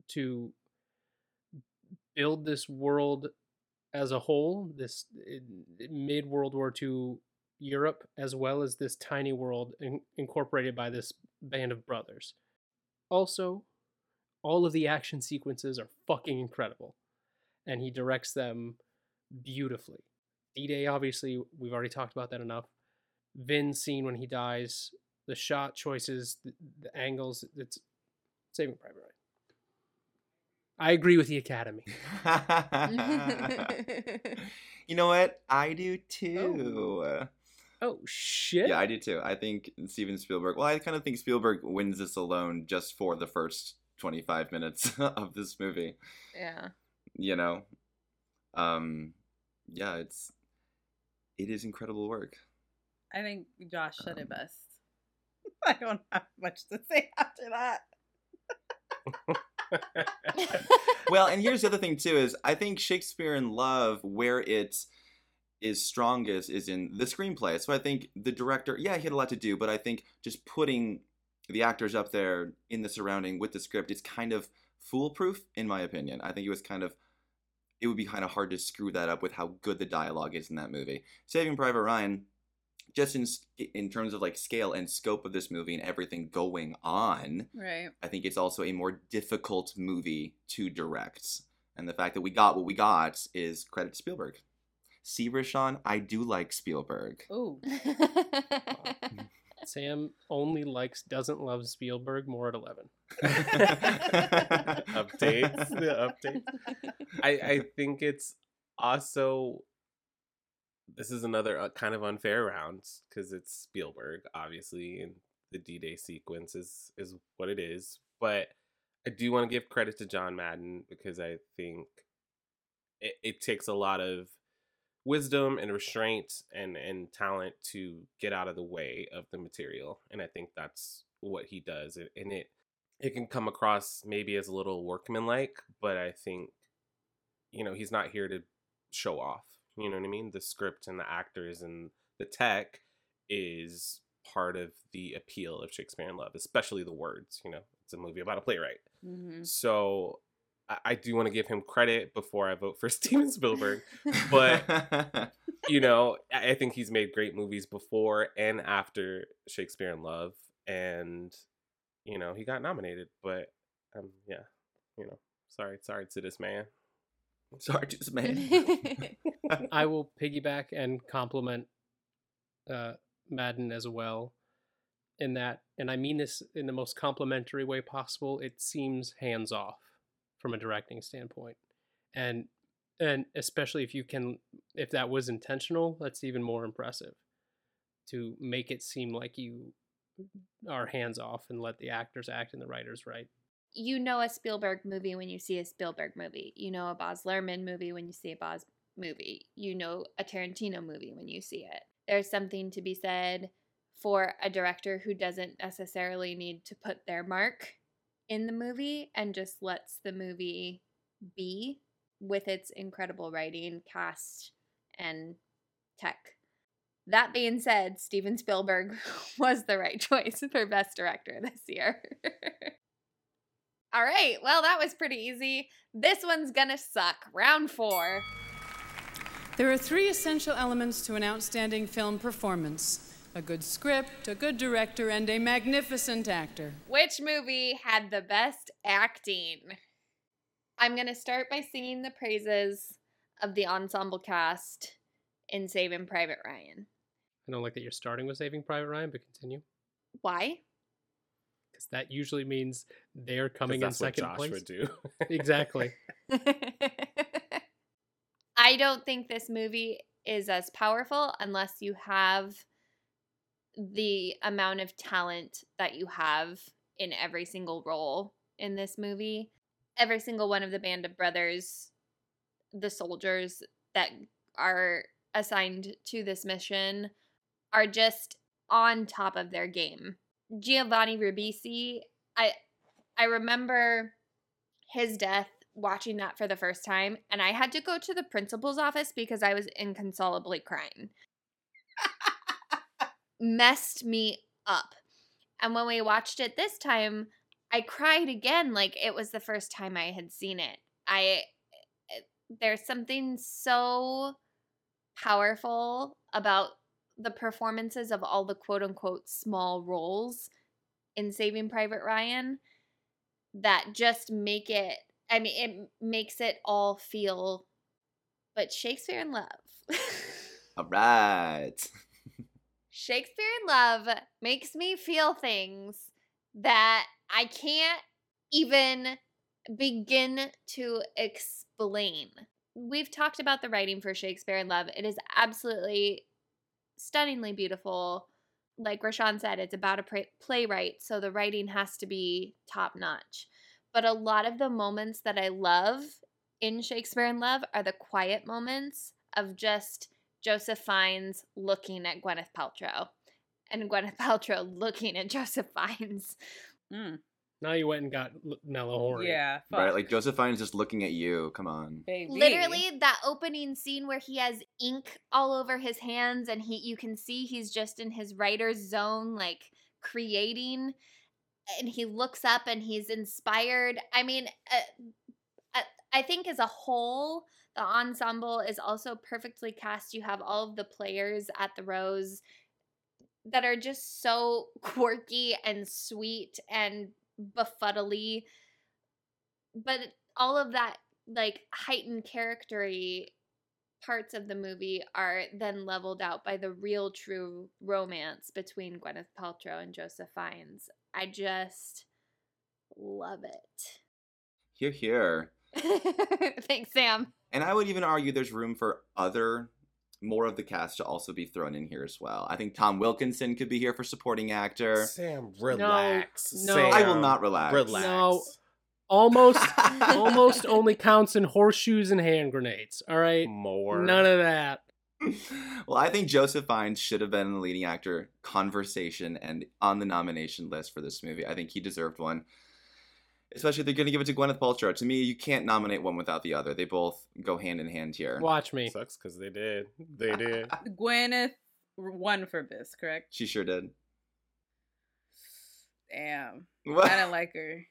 D: to build this world as a whole, this eh, mid World War II Europe, as well as this tiny world in, incorporated by this band of brothers. Also, all of the action sequences are fucking incredible, and he directs them beautifully. D Day, obviously, we've already talked about that enough. Vin's scene when he dies, the shot choices, the, the angles, it's Saving Private Ryan. I agree with the Academy.
C: you know what? I do oh. too.
D: Oh shit!
C: Yeah, I do too. I think Steven Spielberg. Well, I kind of think Spielberg wins this alone just for the first twenty-five minutes of this movie.
A: Yeah.
C: You know, um, yeah, it's it is incredible work.
B: I think Josh said
C: Um,
B: it best. I don't have much to say after that.
C: well, and here's the other thing too is I think Shakespeare in Love, where it is strongest, is in the screenplay. So I think the director, yeah, he had a lot to do, but I think just putting the actors up there in the surrounding with the script, it's kind of foolproof, in my opinion. I think it was kind of it would be kind of hard to screw that up with how good the dialogue is in that movie. Saving Private Ryan, just in in terms of like scale and scope of this movie and everything going on,
B: Right.
C: I think it's also a more difficult movie to direct. And the fact that we got what we got is credit to Spielberg. See, Rashawn, I do like Spielberg.
B: Ooh.
D: Sam only likes, doesn't love Spielberg more at 11.
N: updates the updates i i think it's also this is another uh, kind of unfair round because it's spielberg obviously and the d-day sequence is is what it is but i do want to give credit to john madden because i think it, it takes a lot of wisdom and restraint and and talent to get out of the way of the material and i think that's what he does and it it can come across maybe as a little workmanlike, but I think, you know, he's not here to show off. You know what I mean? The script and the actors and the tech is part of the appeal of Shakespeare in Love, especially the words. You know, it's a movie about a playwright.
B: Mhm.
N: So I, I do want to give him credit before I vote for Steven Spielberg, but you know, I I think he's made great movies before and after Shakespeare in Love, and you know, he got nominated. But um, yeah, you know, sorry, sorry to this man.
C: Sorry to this man.
D: I will piggyback and compliment uh, Madden as well. In that, and I mean this in the most complimentary way possible. It seems hands off from a directing standpoint, and and especially if you can, if that was intentional, that's even more impressive. To make it seem like you are hands off and let the actors act and the writers write.
A: you know a Spielberg movie when you see a Spielberg movie. You know a Baz Luhrmann movie when you see a Baz movie. You know a Tarantino movie when you see it. There's something to be said for a director who doesn't necessarily need to put their mark in the movie and just lets the movie be with its incredible writing, cast, and tech. That being said, Steven Spielberg was the right choice for Best Director this year. All right, well, that was pretty easy. This one's gonna suck. Round four.
S: There are three essential elements to an outstanding film performance a good script, a good director, and a magnificent actor.
A: Which movie had the best acting? I'm gonna start by singing the praises of the ensemble cast in Saving Private Ryan.
D: I don't like that you're starting with Saving Private Ryan, but continue.
A: Why?
D: Because that usually means they're coming in
N: that's what
D: second
N: Josh
D: place.
N: would do.
D: exactly.
A: I don't think this movie is as powerful unless you have the amount of talent that you have in every single role in this movie. Every single one of the band of brothers, the soldiers that are assigned to this mission, are just on top of their game. Giovanni Ribisi, I I remember his death watching that for the first time and I had to go to the principal's office because I was inconsolably crying. Messed me up. And when we watched it this time, I cried again like it was the first time I had seen it. I eh, there's something so powerful about the performances of all the quote unquote small roles in Saving Private Ryan that just make it I mean it makes it all feel but Shakespeare in Love.
C: All right.
A: Shakespeare in Love makes me feel things that I can't even begin to explain. We've talked about the writing for Shakespeare in Love. It is absolutely stunningly beautiful. Like Rashawn said, it's about a playwright, so the writing has to be top notch. But a lot of the moments that I love in Shakespeare in Love are the quiet moments of just Joseph Fiennes looking at Gwyneth Paltrow and Gwyneth Paltrow looking at Joseph Fiennes.
D: Now you went and got L- Nella Horry.
B: Yeah,
C: Right, like Joseph Fiennes just looking at you. Come on.
B: Baby.
A: Literally that opening scene where he has ink all over his hands and he you can see he's just in his writer's zone like creating and he looks up and he's inspired. I mean, uh, uh, I think as a whole, the ensemble is also perfectly cast. You have all of the players at the Rose that are just so quirky and sweet and befuddly. But all of that like heightened charactery parts of the movie are then leveled out by the real true romance between Gwyneth Paltrow and Joseph Fiennes. I just love it.
C: Here, here.
A: Thanks, Sam.
C: And I would even argue there's room for other more of the cast to also be thrown in here as well. I think Tom Wilkinson could be here for supporting actor.
N: Sam, relax.
D: No,
N: Sam,
C: I will not relax.
N: Relax.
D: No. Almost, almost only counts in horseshoes and hand grenades. All right,
N: more.
D: None of that.
C: well, I think Joseph Fiennes should have been in the leading actor conversation and on the nomination list for this movie. I think he deserved one. Especially if they're going to give it to Gwyneth Paltrow. To me, you can't nominate one without the other. They both go hand in hand here.
D: Watch me.
N: Sucks because they did. They did.
B: Gwyneth won for this, correct?
C: She sure did.
B: Damn.
C: What?
B: I didn't like her.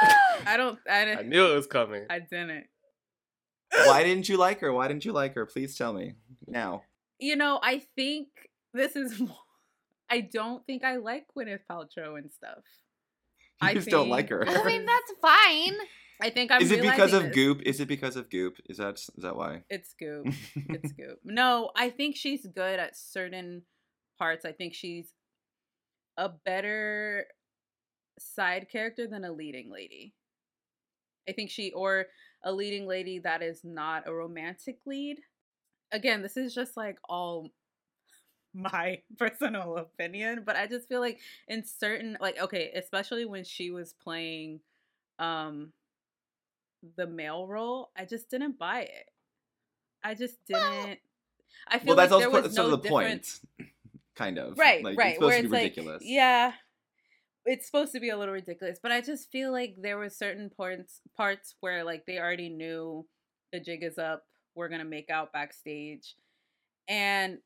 B: I don't. I
N: I
B: didn't.
N: knew it was coming.
B: I didn't.
C: Why didn't you like her? Why didn't you like her? Please tell me now.
B: You know, I think this is. I don't think I like Gwyneth Paltrow and stuff. I
C: just don't like her.
A: I mean, that's fine.
B: I think I'm.
C: is it because of
B: this.
C: Goop? Is it because of Goop? Is that is that why?
B: It's Goop. It's Goop. No, I think she's good at certain parts. I think she's a better side character than a leading lady. I think she or a leading lady that is not a romantic lead. Again, this is just like all my personal opinion, but I just feel like in certain like okay, especially when she was playing um the male role, I just didn't buy it. I just didn't I feel
C: Well, that's
B: like there
C: also
B: was no
C: of the point, kind of.
B: Right,
C: Like,
B: right.
C: It's supposed
B: where
C: to be
B: like,
C: ridiculous.
B: yeah, it's supposed to be a little ridiculous, but I just feel like there were certain parts parts where like they already knew the jig is up. We're gonna make out backstage, and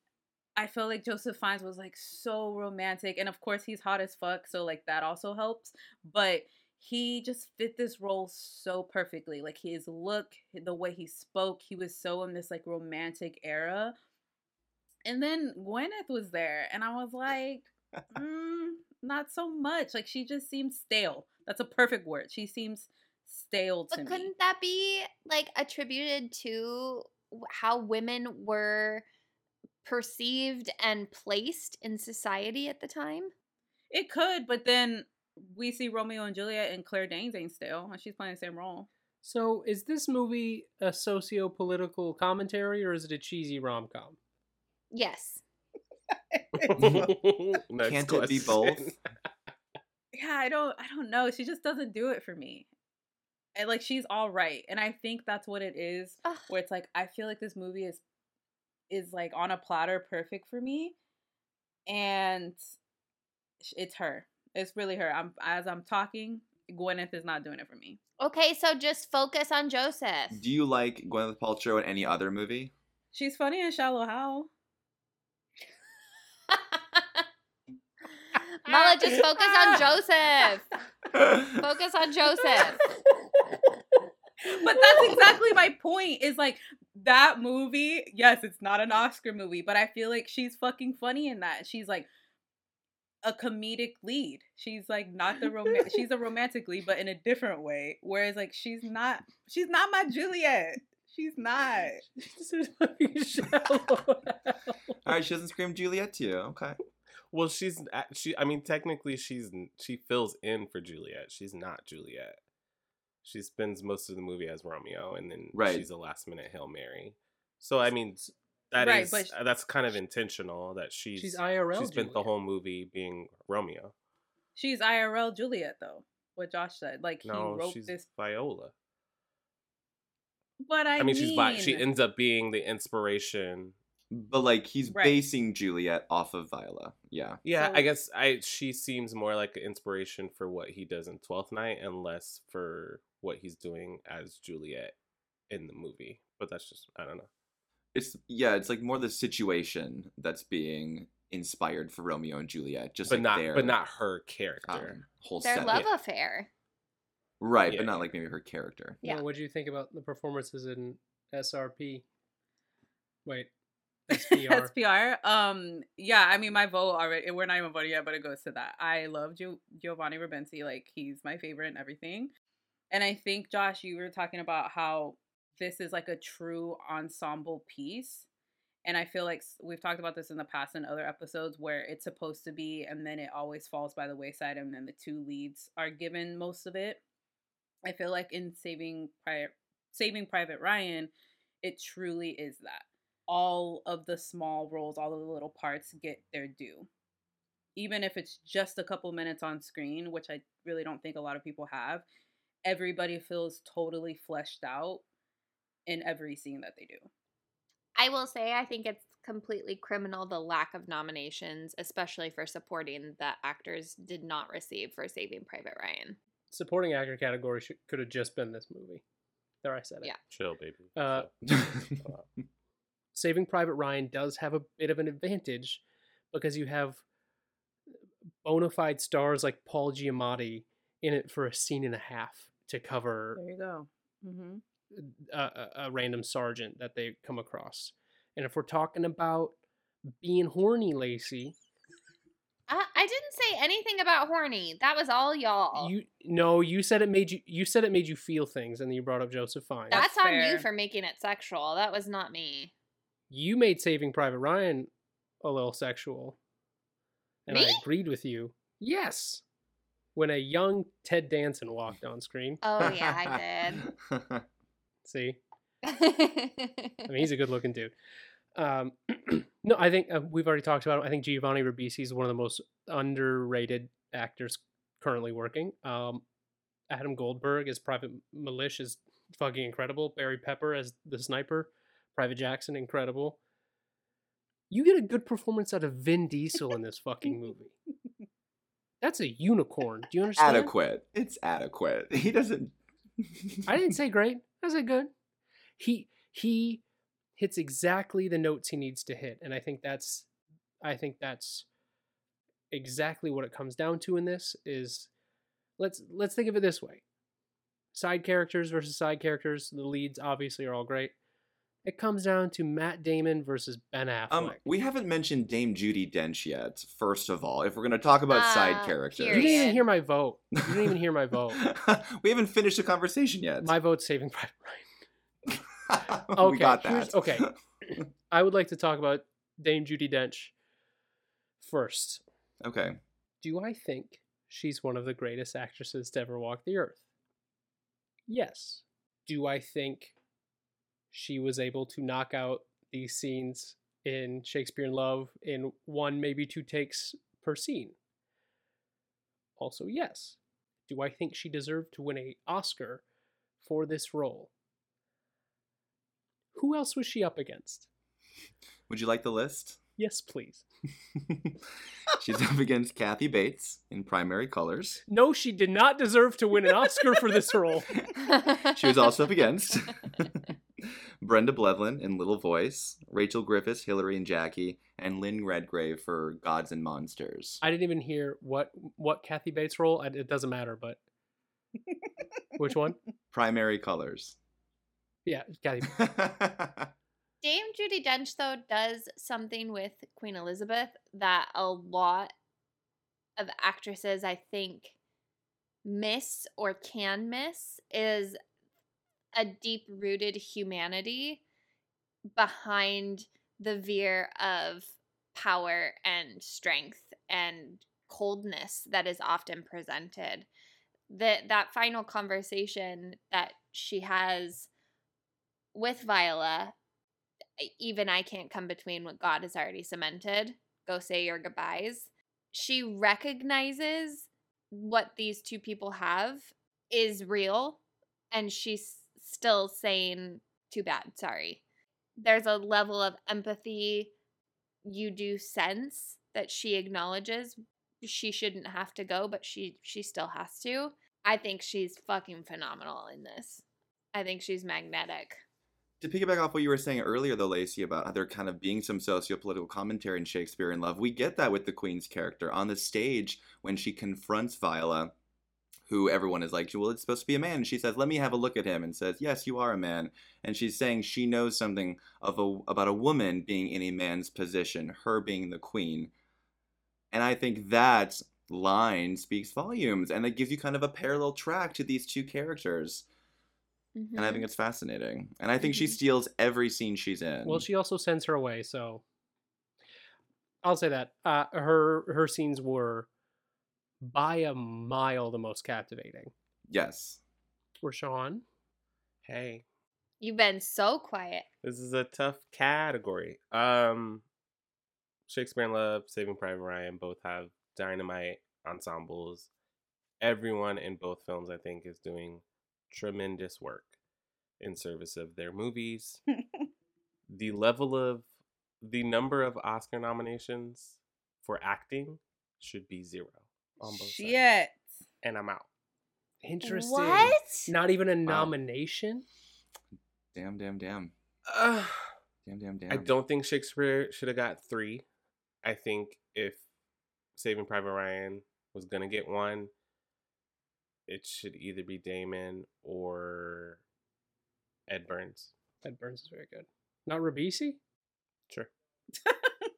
B: I feel like Joseph Fiennes was like so romantic, and of course he's hot as fuck, so like that also helps. But he just fit this role so perfectly. Like his look, the way he spoke, he was so in this like romantic era. And then Gwyneth was there, and I was like, mm, not so much. Like she just seems stale. That's a perfect word. She seems stale to
A: But
B: me.
A: couldn't that be like attributed to how women were perceived and placed in society at the time?
B: It could, but then we see Romeo and Juliet, and Claire Danes ain't still, and she's playing the same role.
D: So, is this movie a socio-political commentary or is it a cheesy rom-com?
A: Yes.
C: Can't it be both?
B: yeah, I don't I don't know. She just doesn't do it for me. And like she's all right. And I think that's what it is. Where it's like I feel like this movie is is like on a platter perfect for me. And it's her. It's really her. I'm as I'm talking, Gwyneth is not doing it for me.
A: Okay, so just focus on Joseph.
C: Do you like Gwyneth Paltrow in any other movie?
B: She's funny in Shallow Hal.
A: Mala, just focus on Joseph. focus on Joseph.
B: but that's exactly my point is like that movie yes it's not an oscar movie but i feel like she's fucking funny in that she's like a comedic lead she's like not the romantic she's a romantic lead but in a different way whereas like she's not she's not my juliet she's not
C: All right, she doesn't scream Juliet to you. Okay.
N: Well, she's uh, she. I mean, technically, she's she fills in for Juliet. She's not Juliet. She spends most of the movie as Romeo, and then
C: Right.
N: she's a last minute hail mary. So I mean, s- that
B: Right,
N: is-
B: but-
N: uh, that's kind of intentional that she's
D: She's IRL
N: She spent the whole movie being Romeo.
B: she's irl juliet though what josh said like he wrote
N: she's
B: this
N: Viola.
B: but i,
N: I, mean, she's vi- she ends up being the inspiration.
C: But like he's
B: Right.
C: basing Juliet off of Viola. Yeah.
N: Yeah,
B: So-
N: I guess I she seems more like an inspiration for what he does in Twelfth Night, and less for what he's doing as Juliet in the movie. But that's just I don't know.
C: It's yeah, it's like more the situation that's being inspired for Romeo and Juliet, just
N: but
C: like
N: not
C: their
N: but not her character.
C: um, whole
A: Their
C: set.
A: love affair.
C: right,
N: Yeah,
C: but not like maybe her character.
A: Yeah.
D: What do you think about the performances in SRP? Wait, SPR.
B: SPR. Um, yeah, I mean, my vote already. We're not even voting yet, but it goes to that. I love Gio- Giovanni Ribisi. Like, he's my favorite and everything. And I think, Josh, you were talking about how this is like a true ensemble piece. And I feel like we've talked about this in the past in other episodes where it's supposed to be, and then it always falls by the wayside, and then the two leads are given most of it. I feel like in Saving Pri- Saving Private Ryan, it truly is that all of the small roles, all of the little parts get their due. Even if it's just a couple minutes on screen, which I really don't think a lot of people have, everybody feels totally fleshed out in every scene that they do.
A: I will say I think it's completely criminal the lack of nominations, especially for supporting that actors did not receive for Saving Private Ryan.
D: Supporting actor category should, could have just been this movie. There, I said it.
A: Yeah.
N: Chill, baby.
D: Uh, Saving Private Ryan does have a bit of an advantage because you have bona fide stars like Paul Giamatti in it for a scene and a half to cover
B: There you go. Mm-hmm.
D: a, a, a random sergeant that they come across. And if we're talking about being horny, Lacey,
A: I, I didn't say anything about horny. That was all y'all.
D: you no, you said it made you you said it made you feel things, and then you brought up Joseph Fiennes.
A: That's, on you for making it sexual. That was not me.
D: you made Saving Private Ryan a little sexual. And I agreed with you. Yes. When a young Ted Danson walked on screen.
A: Oh yeah, I did. See?
D: I mean, he's a good looking dude. Um, no, I think uh, we've already talked about him. I think Giovanni Ribisi is one of the most underrated actors currently working. Um, Adam Goldberg as Private Mellish is fucking incredible. Barry Pepper as the sniper. Private Jackson, incredible. You get a good performance out of Vin Diesel in this fucking movie. That's a unicorn. Do you understand?
C: adequate. It's adequate. He doesn't.
D: I didn't say great. I said good. He he hits exactly the notes he needs to hit, and I think that's I think that's exactly what it comes down to in this is let's let's think of it this way. Side characters versus side characters. The leads obviously are all great. It comes down to Matt Damon versus Ben Affleck.
C: Um, we haven't mentioned Dame Judi Dench yet. First of all, if we're gonna talk about side
A: Uh,
C: characters,
D: you didn't even hear my vote. You didn't even hear my vote.
C: we haven't finished the conversation yet.
D: My vote's Saving Private Ryan.
C: we
D: Okay,
C: got that.
D: okay. I would like to talk about Dame Judi Dench first.
C: okay.
D: Do I think she's one of the greatest actresses to ever walk the earth? Yes. Do I think she was able to knock out these scenes in Shakespeare in Love in one, maybe two takes per scene? Also, yes. Do I think she deserved to win a Oscar for this role? Who else was she up against?
C: Would you like the list?
D: Yes, please.
C: She's up against Kathy Bates in Primary Colors.
D: No, she did not deserve to win an Oscar for this role.
C: She was also up against Brenda Blethyn in Little Voice, Rachel Griffiths, Hilary and Jackie, and Lynn Redgrave for Gods and Monsters.
D: I didn't even hear what what Kathy Bates role. I, it doesn't matter, but which one?
C: Primary Colors.
D: Yeah, Kathy.
A: Dame Judi Dench though does something with Queen Elizabeth that a lot of actresses I think miss or can miss is a deep rooted humanity behind the veer of power and strength and coldness that is often presented. That that final conversation that she has with Viola even I can't come between what God has already cemented. Go say your goodbyes. She recognizes what these two people have is real, and she's still saying, Too bad, sorry. There's a level of empathy you do sense that she acknowledges she shouldn't have to go, but she she still has to. I think she's fucking phenomenal in this. I think she's magnetic.
C: To piggyback off what you were saying earlier, though, Lacey, about how there kind of being some socio-political commentary in Shakespeare in Love, we get that with the Queen's character on the stage when she confronts Viola, who everyone is like, well, it's supposed to be a man. And she says, let me have a look at him, and says, yes, you are a man. And she's saying she knows something of a, about a woman being in a man's position, her being the queen. And I think that line speaks volumes, and it gives you kind of a parallel track to these two characters.
A: Mm-hmm.
C: And I think it's fascinating. And I think she
A: Mhm.
C: steals every scene she's in.
D: Well, she also sends her away, so I'll say that uh, her her scenes were by a mile the most captivating.
C: yes.
D: Rashawn,
N: Hey,
A: You've been so quiet.
N: this is a tough category. Um, Shakespeare in Love, Saving Private Ryan both have dynamite ensembles. Everyone in both films, I think, is doing tremendous work in service of their movies. the level of the number of Oscar nominations for acting should be zero on both sides.
B: Shit.
N: And I'm out.
D: interesting.
A: What?
D: Not even a
C: Wow.
D: nomination.
C: Damn, damn, damn.
N: Uh,
C: Damn, damn, damn.
N: I don't think Shakespeare should have got three. I think if Saving Private Ryan was gonna get one, it should either be Damon or Ed Burns.
D: Ed Burns is very good. Not Ribisi.
N: Sure.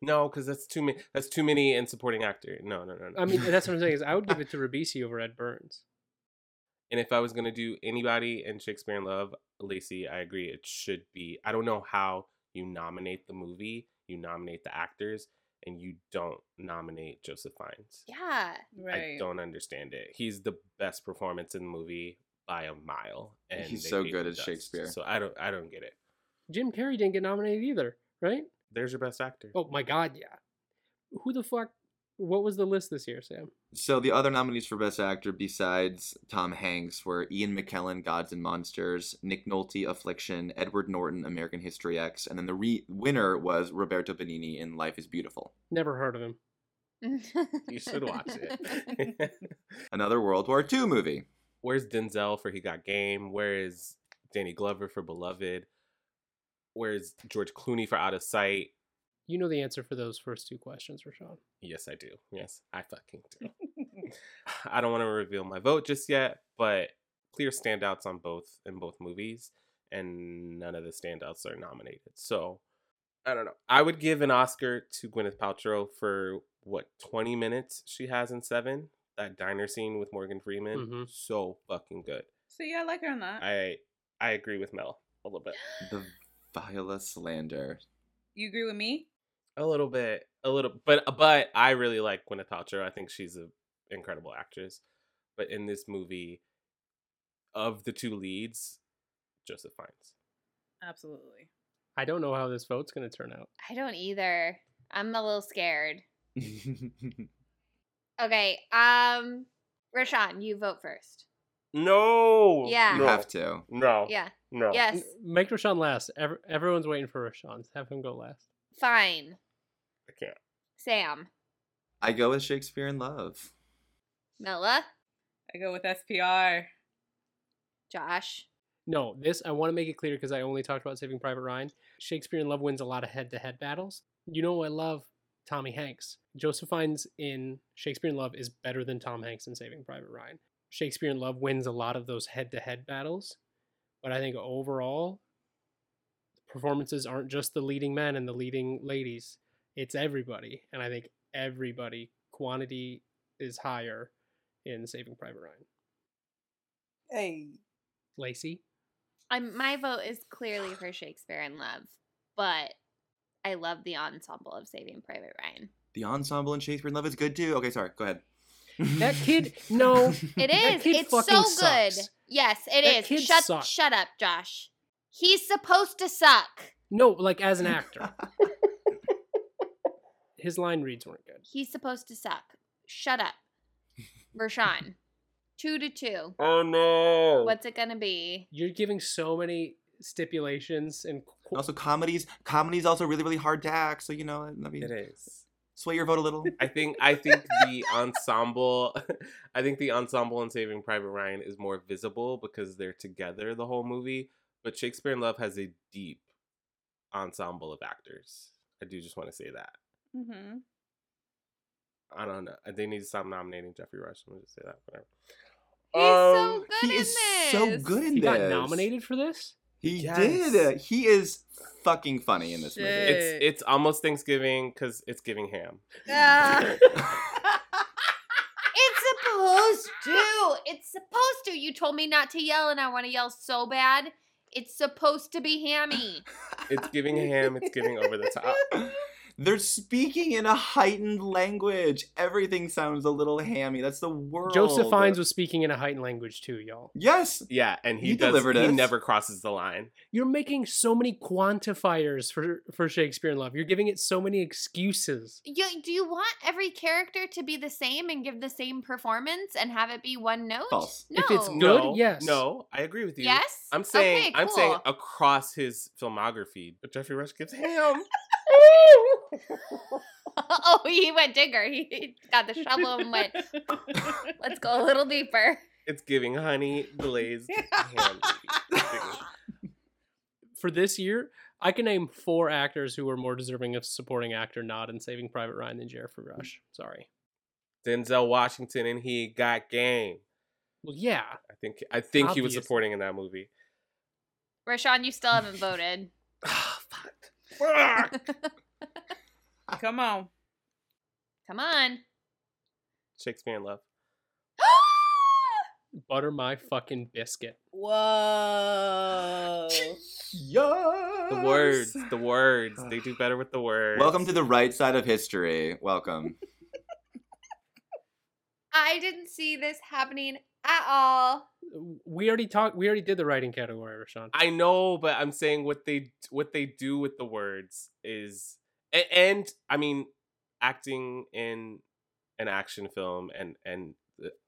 N: No, because that's too many. That's too many in supporting actor. No, no, no, no.
D: I mean, that's what I'm saying. Is I would give it to Ribisi over Ed Burns.
N: And if I was gonna do anybody in Shakespeare in Love, Lacey, I agree. It should be. I don't know how you nominate the movie, you nominate the actors, and you don't nominate Joseph Fiennes.
A: Yeah. right.
N: I don't understand it. He's the best performance in the movie by a mile, and
C: He's so good
N: him
C: as
N: dust.
C: Shakespeare.
N: So I don't, I don't get it.
D: Jim Carrey didn't get nominated either, right?
N: There's your best actor.
D: Oh my God, yeah. Who the fuck? What was the list this year, Sam?
C: So the other nominees for Best Actor besides Tom Hanks were Ian McKellen, Gods and Monsters, Nick Nolte, Affliction, Edward Norton, American History X, and then the re- winner was Roberto Benigni in Life is Beautiful.
D: Never heard of him.
N: You should watch it.
C: Another World War II movie.
N: Where's Denzel for He Got Game? Where is Danny Glover for Beloved? Where's George Clooney for Out of Sight?
D: You know the answer for those first two questions, Rashawn.
N: Yes, I do. Yes, I fucking do. I don't want to reveal my vote just yet, but clear standouts on both in both movies, and none of the standouts are nominated. So I don't know. I would give an Oscar to Gwyneth Paltrow for what twenty minutes she has in Seven. That diner scene with Morgan Freeman,
D: Mhm.
N: so fucking good.
B: So yeah, I like her on that.
N: I I agree with Mel a little bit.
C: The Viola slander.
B: You agree with me?
N: A little bit, a little, but but I really like Gwyneth Paltrow. I think she's an incredible actress. But in this movie, of the two leads, Joseph Fiennes.
B: Absolutely.
D: I don't know how this vote's going to turn out.
A: I don't either. I'm a little scared. Okay, um, Rashawn, you vote first.
N: No.
A: Yeah.
C: You
N: No.
C: have to.
N: No.
A: Yeah.
N: No.
A: Yes.
D: Make Rashawn last. Ev- everyone's waiting for Rashawn. Have him go last.
A: Fine.
N: I can't.
A: Sam.
C: I go with Shakespeare in Love.
A: Mella.
B: I go with SPR.
A: Josh.
D: No, this I want to make it clear because I only talked about Saving Private Ryan. Shakespeare in Love wins a lot of head-to-head battles. You know I love Tommy Hanks. Joseph Fiennes in Shakespeare in Love is better than Tom Hanks in Saving Private Ryan. Shakespeare in Love wins a lot of those head-to-head battles, but I think overall performances aren't just the leading men and the leading ladies. It's everybody, and I think everybody quantity is higher in Saving Private Ryan.
B: Hey.
D: Lacey,
A: I'm, my vote is clearly for Shakespeare in Love, but I love the ensemble of Saving Private Ryan.
C: The ensemble in Shakespeare in Love is good too. Okay, sorry. Go ahead.
D: That kid, no,
A: It
D: that
A: is.
D: kid
A: It's so
D: fucking
A: good.
D: sucks.
A: Yes, it
D: That
A: is.
D: kid
A: Shut
D: sucks.
A: shut up, Josh. He's supposed to suck.
D: No, like as an actor. His line reads weren't good.
A: He's supposed to suck. Shut up. Rashawn. Two to two.
N: Oh no.
A: What's it gonna be?
D: You're giving so many stipulations and
C: Also, comedies. Comedies also really, really hard to act. So you know, I mean,
N: It is.
C: Sway your vote a little.
N: I think I think the ensemble I think the ensemble in Saving Private Ryan is more visible because they're together the whole movie. but Shakespeare in Love has a deep ensemble of actors. I do just want to say that.
B: Mm-hmm.
N: I don't know. They need to stop nominating Geoffrey Rush. I'm gonna just say that. Whatever.
A: He's
N: Um,
A: so good
C: he
A: in
C: is
A: this.
C: so good in
D: He
C: this.
D: got nominated for this.
C: He
N: Yes.
C: did. He is fucking funny in this movie.
N: It's it's almost Thanksgiving because it's giving ham.
B: Ah.
A: It's supposed to. It's supposed to. You told me not to yell, and I want to yell so bad. It's supposed to be hammy.
N: It's giving ham. It's giving over the top.
C: They're speaking in a heightened language. Everything sounds a little hammy. That's the world.
D: Joseph Fiennes was speaking in a heightened language too, y'all.
C: Yes.
N: Yeah, and he,
C: He
N: does.
C: delivered
N: He
C: us.
N: never crosses the line.
D: You're making so many quantifiers for for Shakespeare in Love. You're giving it so many excuses.
A: You, do you want every character to be the same and give the same performance and have it be one note?
C: False.
A: No.
D: If it's good,
N: No,
D: yes.
N: No, I agree with you.
A: Yes?
N: I'm saying
A: Okay,
N: I'm saying across his filmography, but Geoffrey Rush gives ham.
A: oh, he went digger. He got the shovel and went, let's go a little deeper.
N: It's giving honey glazed ham.
D: For this year, I can name four actors who were more deserving of supporting actor nod in Saving Private Ryan than Geoffrey Rush. Sorry.
N: Denzel Washington and he got game.
D: Well, yeah.
N: I think I think he was supporting in that movie.
A: Rashawn, you still haven't voted.
B: Ah, Come on.
A: Come on.
N: Shakespeare in Love.
D: Butter my fucking biscuit.
B: Whoa.
C: Yeah.
N: The words, the words. They do better with the words.
C: Welcome to the right side of history. Welcome.
A: I didn't see this happening at all.
D: We already talked. We already did the writing category, Rashawn.
N: I know, but I'm saying what they what they do with the words is and, and I mean acting in an action film and and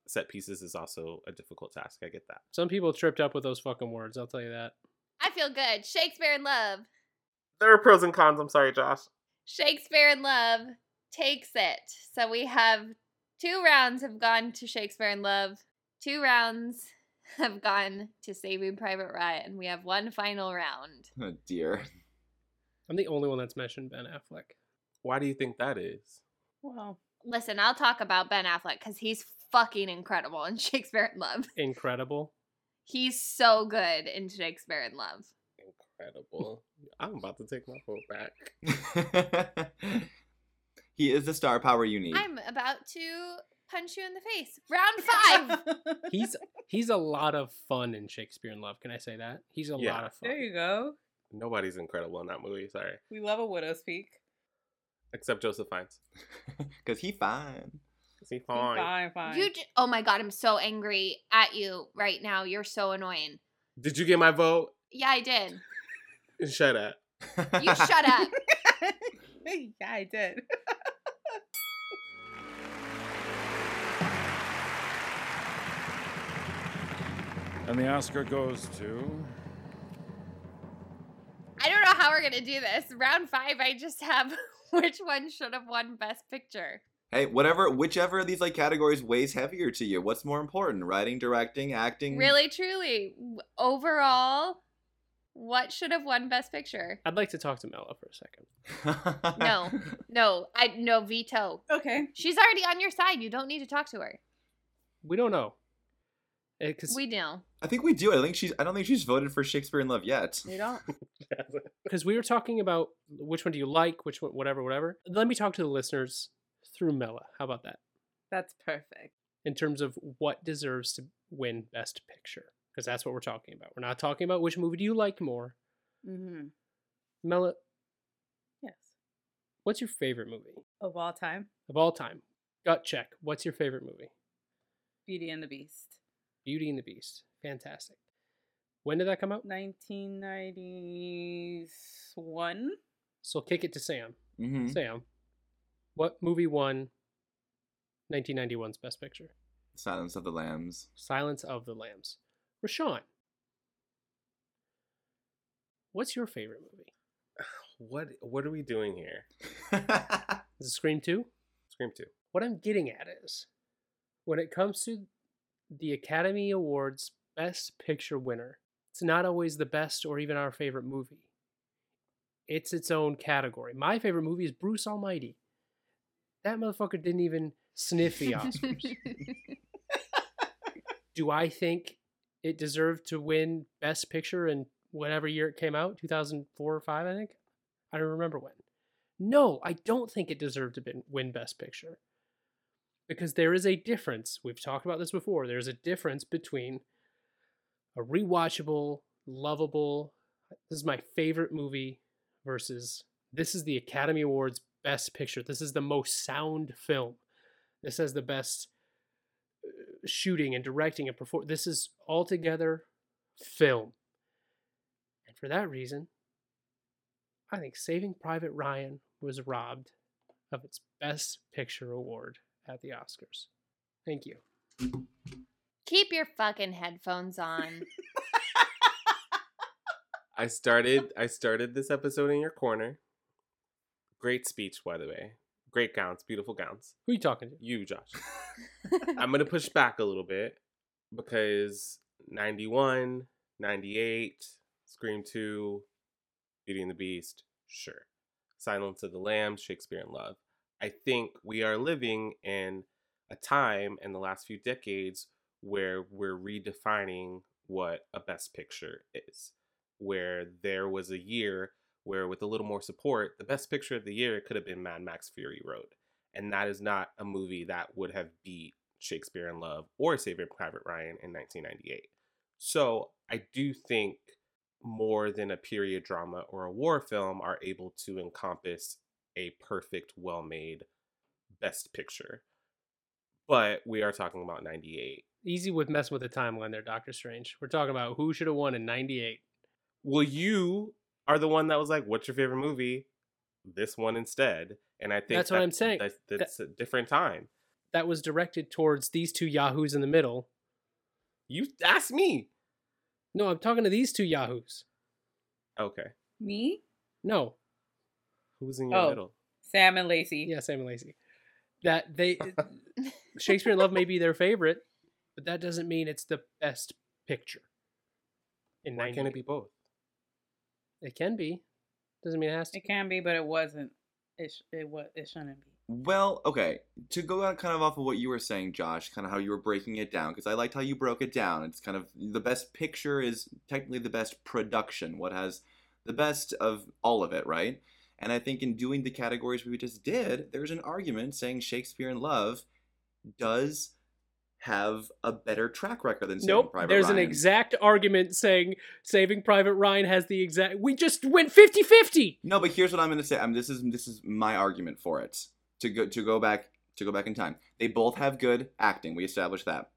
N: set pieces is also a difficult task. I get that.
D: Some people tripped up with those fucking words. I'll tell you that.
A: I feel good. Shakespeare in Love.
N: There are pros and cons. I'm sorry, Josh.
A: Shakespeare in Love takes it. So we have two rounds have gone to Shakespeare in Love. Two rounds have gone to Saving Private Ryan. We have one final round.
C: Oh dear.
D: I'm the only one that's mentioned Ben Affleck.
N: Why do you think that is?
B: Well,
A: Listen, I'll talk about Ben Affleck because he's fucking incredible in Shakespeare in Love.
D: Incredible.
A: He's so good in Shakespeare in Love.
N: Incredible. I'm about to take my vote back.
C: he is the star power you need.
A: I'm about to punch you in the face. Round five.
D: He's he's a lot of fun in Shakespeare in Love. Can I say that? He's a
N: Yeah.
D: lot of fun.
B: There you go.
N: Nobody's incredible in that movie. Sorry,
B: We love a widow's peak.
N: except Joseph Fiennes.
C: Cause he fine.
N: Is he fine?
B: Fine, fine.
A: You j- oh my god, I'm so angry at you right now. You're so annoying.
N: Did you get my vote?
A: Yeah, I did.
N: Shut up.
A: You shut up.
B: yeah, I did.
T: And the Oscar goes to.
A: I don't know how we're gonna do this. Round five, I just have which one should have won Best Picture.
C: Hey, whatever, whichever of these like categories weighs heavier to you. What's more important? Writing, directing, acting?
A: Really, truly, overall, what should have won Best Picture?
D: I'd like to talk to Mela for a second.
A: No, no, I no veto.
B: Okay.
A: She's already on your side. You don't need to talk to her.
D: We don't know. Because
A: We do.
C: I think we do. I think she's. I don't think she's voted for Shakespeare in Love yet.
B: You don't.
D: because we were talking about which one do you like, which one, whatever, whatever. Let me talk to the listeners through Mela. How about that?
B: That's perfect.
D: In terms of what deserves to win Best Picture, because that's what we're talking about. We're not talking about which movie do you like more.
B: Mm-hmm.
D: Mela,
B: Yes.
D: what's your favorite movie
B: Of all time,
D: of all time? Gut check. What's your favorite movie?
B: Beauty and the Beast.
D: Beauty and the Beast. Fantastic. When did that come out?
B: 1991.
D: So kick it to Sam.
C: Mm-hmm.
D: Sam, what movie won 1991's Best Picture?
C: Silence of the Lambs.
D: Silence of the Lambs. Rashawn, what's your favorite movie?
N: What What are we doing here?
D: Is it Scream 2?
N: Scream Two.
D: What I'm getting at is when it comes to the Academy Awards Best Picture winner, it's not always the best or even our favorite movie. It's its own category. My favorite movie is Bruce Almighty. That motherfucker didn't even sniff the Oscars. Do I think it deserved to win Best Picture in whatever year it came out? 2004 or 5, I think? I don't remember when. No, I don't think it deserved to win Best Picture. Because there is a difference. We've talked about this before. There's a difference between a rewatchable, lovable, this is my favorite movie versus this is the Academy Awards Best Picture. This is the most sound film. This has the best uh, shooting and directing and perform. This is altogether film. And for that reason, I think Saving Private Ryan was robbed of its Best Picture award at the Oscars. Thank you.
A: Keep your fucking headphones on.
N: I started I started this episode in your corner. Great speech, by the way. Great gowns, beautiful gowns.
D: Who are you talking to?
N: You, Josh. I'm gonna push back a little bit because 91, 98, Scream 2, Beauty and the Beast, sure. Silence of the Lambs, Shakespeare in Love. I think we are living in a time in the last few decades where we're redefining what a best picture is. Where there was a year where, with a little more support, the best picture of the year could have been Mad Max Fury Road. And that is not a movie that would have beat Shakespeare in Love or Saving Private Ryan in 1998. So I do think more than a period drama or a war film are able to encompass a perfect, well made best picture. But we are talking about 98.
D: Easy with messing with the timeline there, Doctor Strange. We're talking about who should have won in 98.
N: Well, you are the one that was like, what's your favorite movie? This one instead. And I think
D: That's what
N: that-
D: I'm saying.
N: That's, that's a different time.
D: That was directed towards these two yahoos in the middle.
N: You asked me.
D: No, I'm talking to these two yahoos.
N: Okay.
B: Me?
D: No.
N: Who's in your
B: Oh.
N: middle?
B: Sam and Lacey.
D: Yeah, Sam and Lacey. That they Shakespeare in Love may be their favorite, but that doesn't mean it's the best picture. In
N: Why can't it be both?
D: It can be. Doesn't mean it has to.
B: It can be, but it wasn't. It sh- it was. It shouldn't be.
C: Well, okay. To go out kind of off of what you were saying, Josh, kind of how you were breaking it down, because I liked how you broke it down. It's kind of the best picture is technically the best production, what has the best of all of it, right? And I think in doing the categories we just did, there's an argument saying Shakespeare in Love does have a better track record than Saving
D: Nope.
C: Private
D: There's
C: Ryan.
D: an exact argument saying Saving Private Ryan has the exact. We just went 50 50.
C: No, but here's what I'm going to say. I'm, this is this is my argument for it. To go to go back to go back in time. They both have good acting. We established that.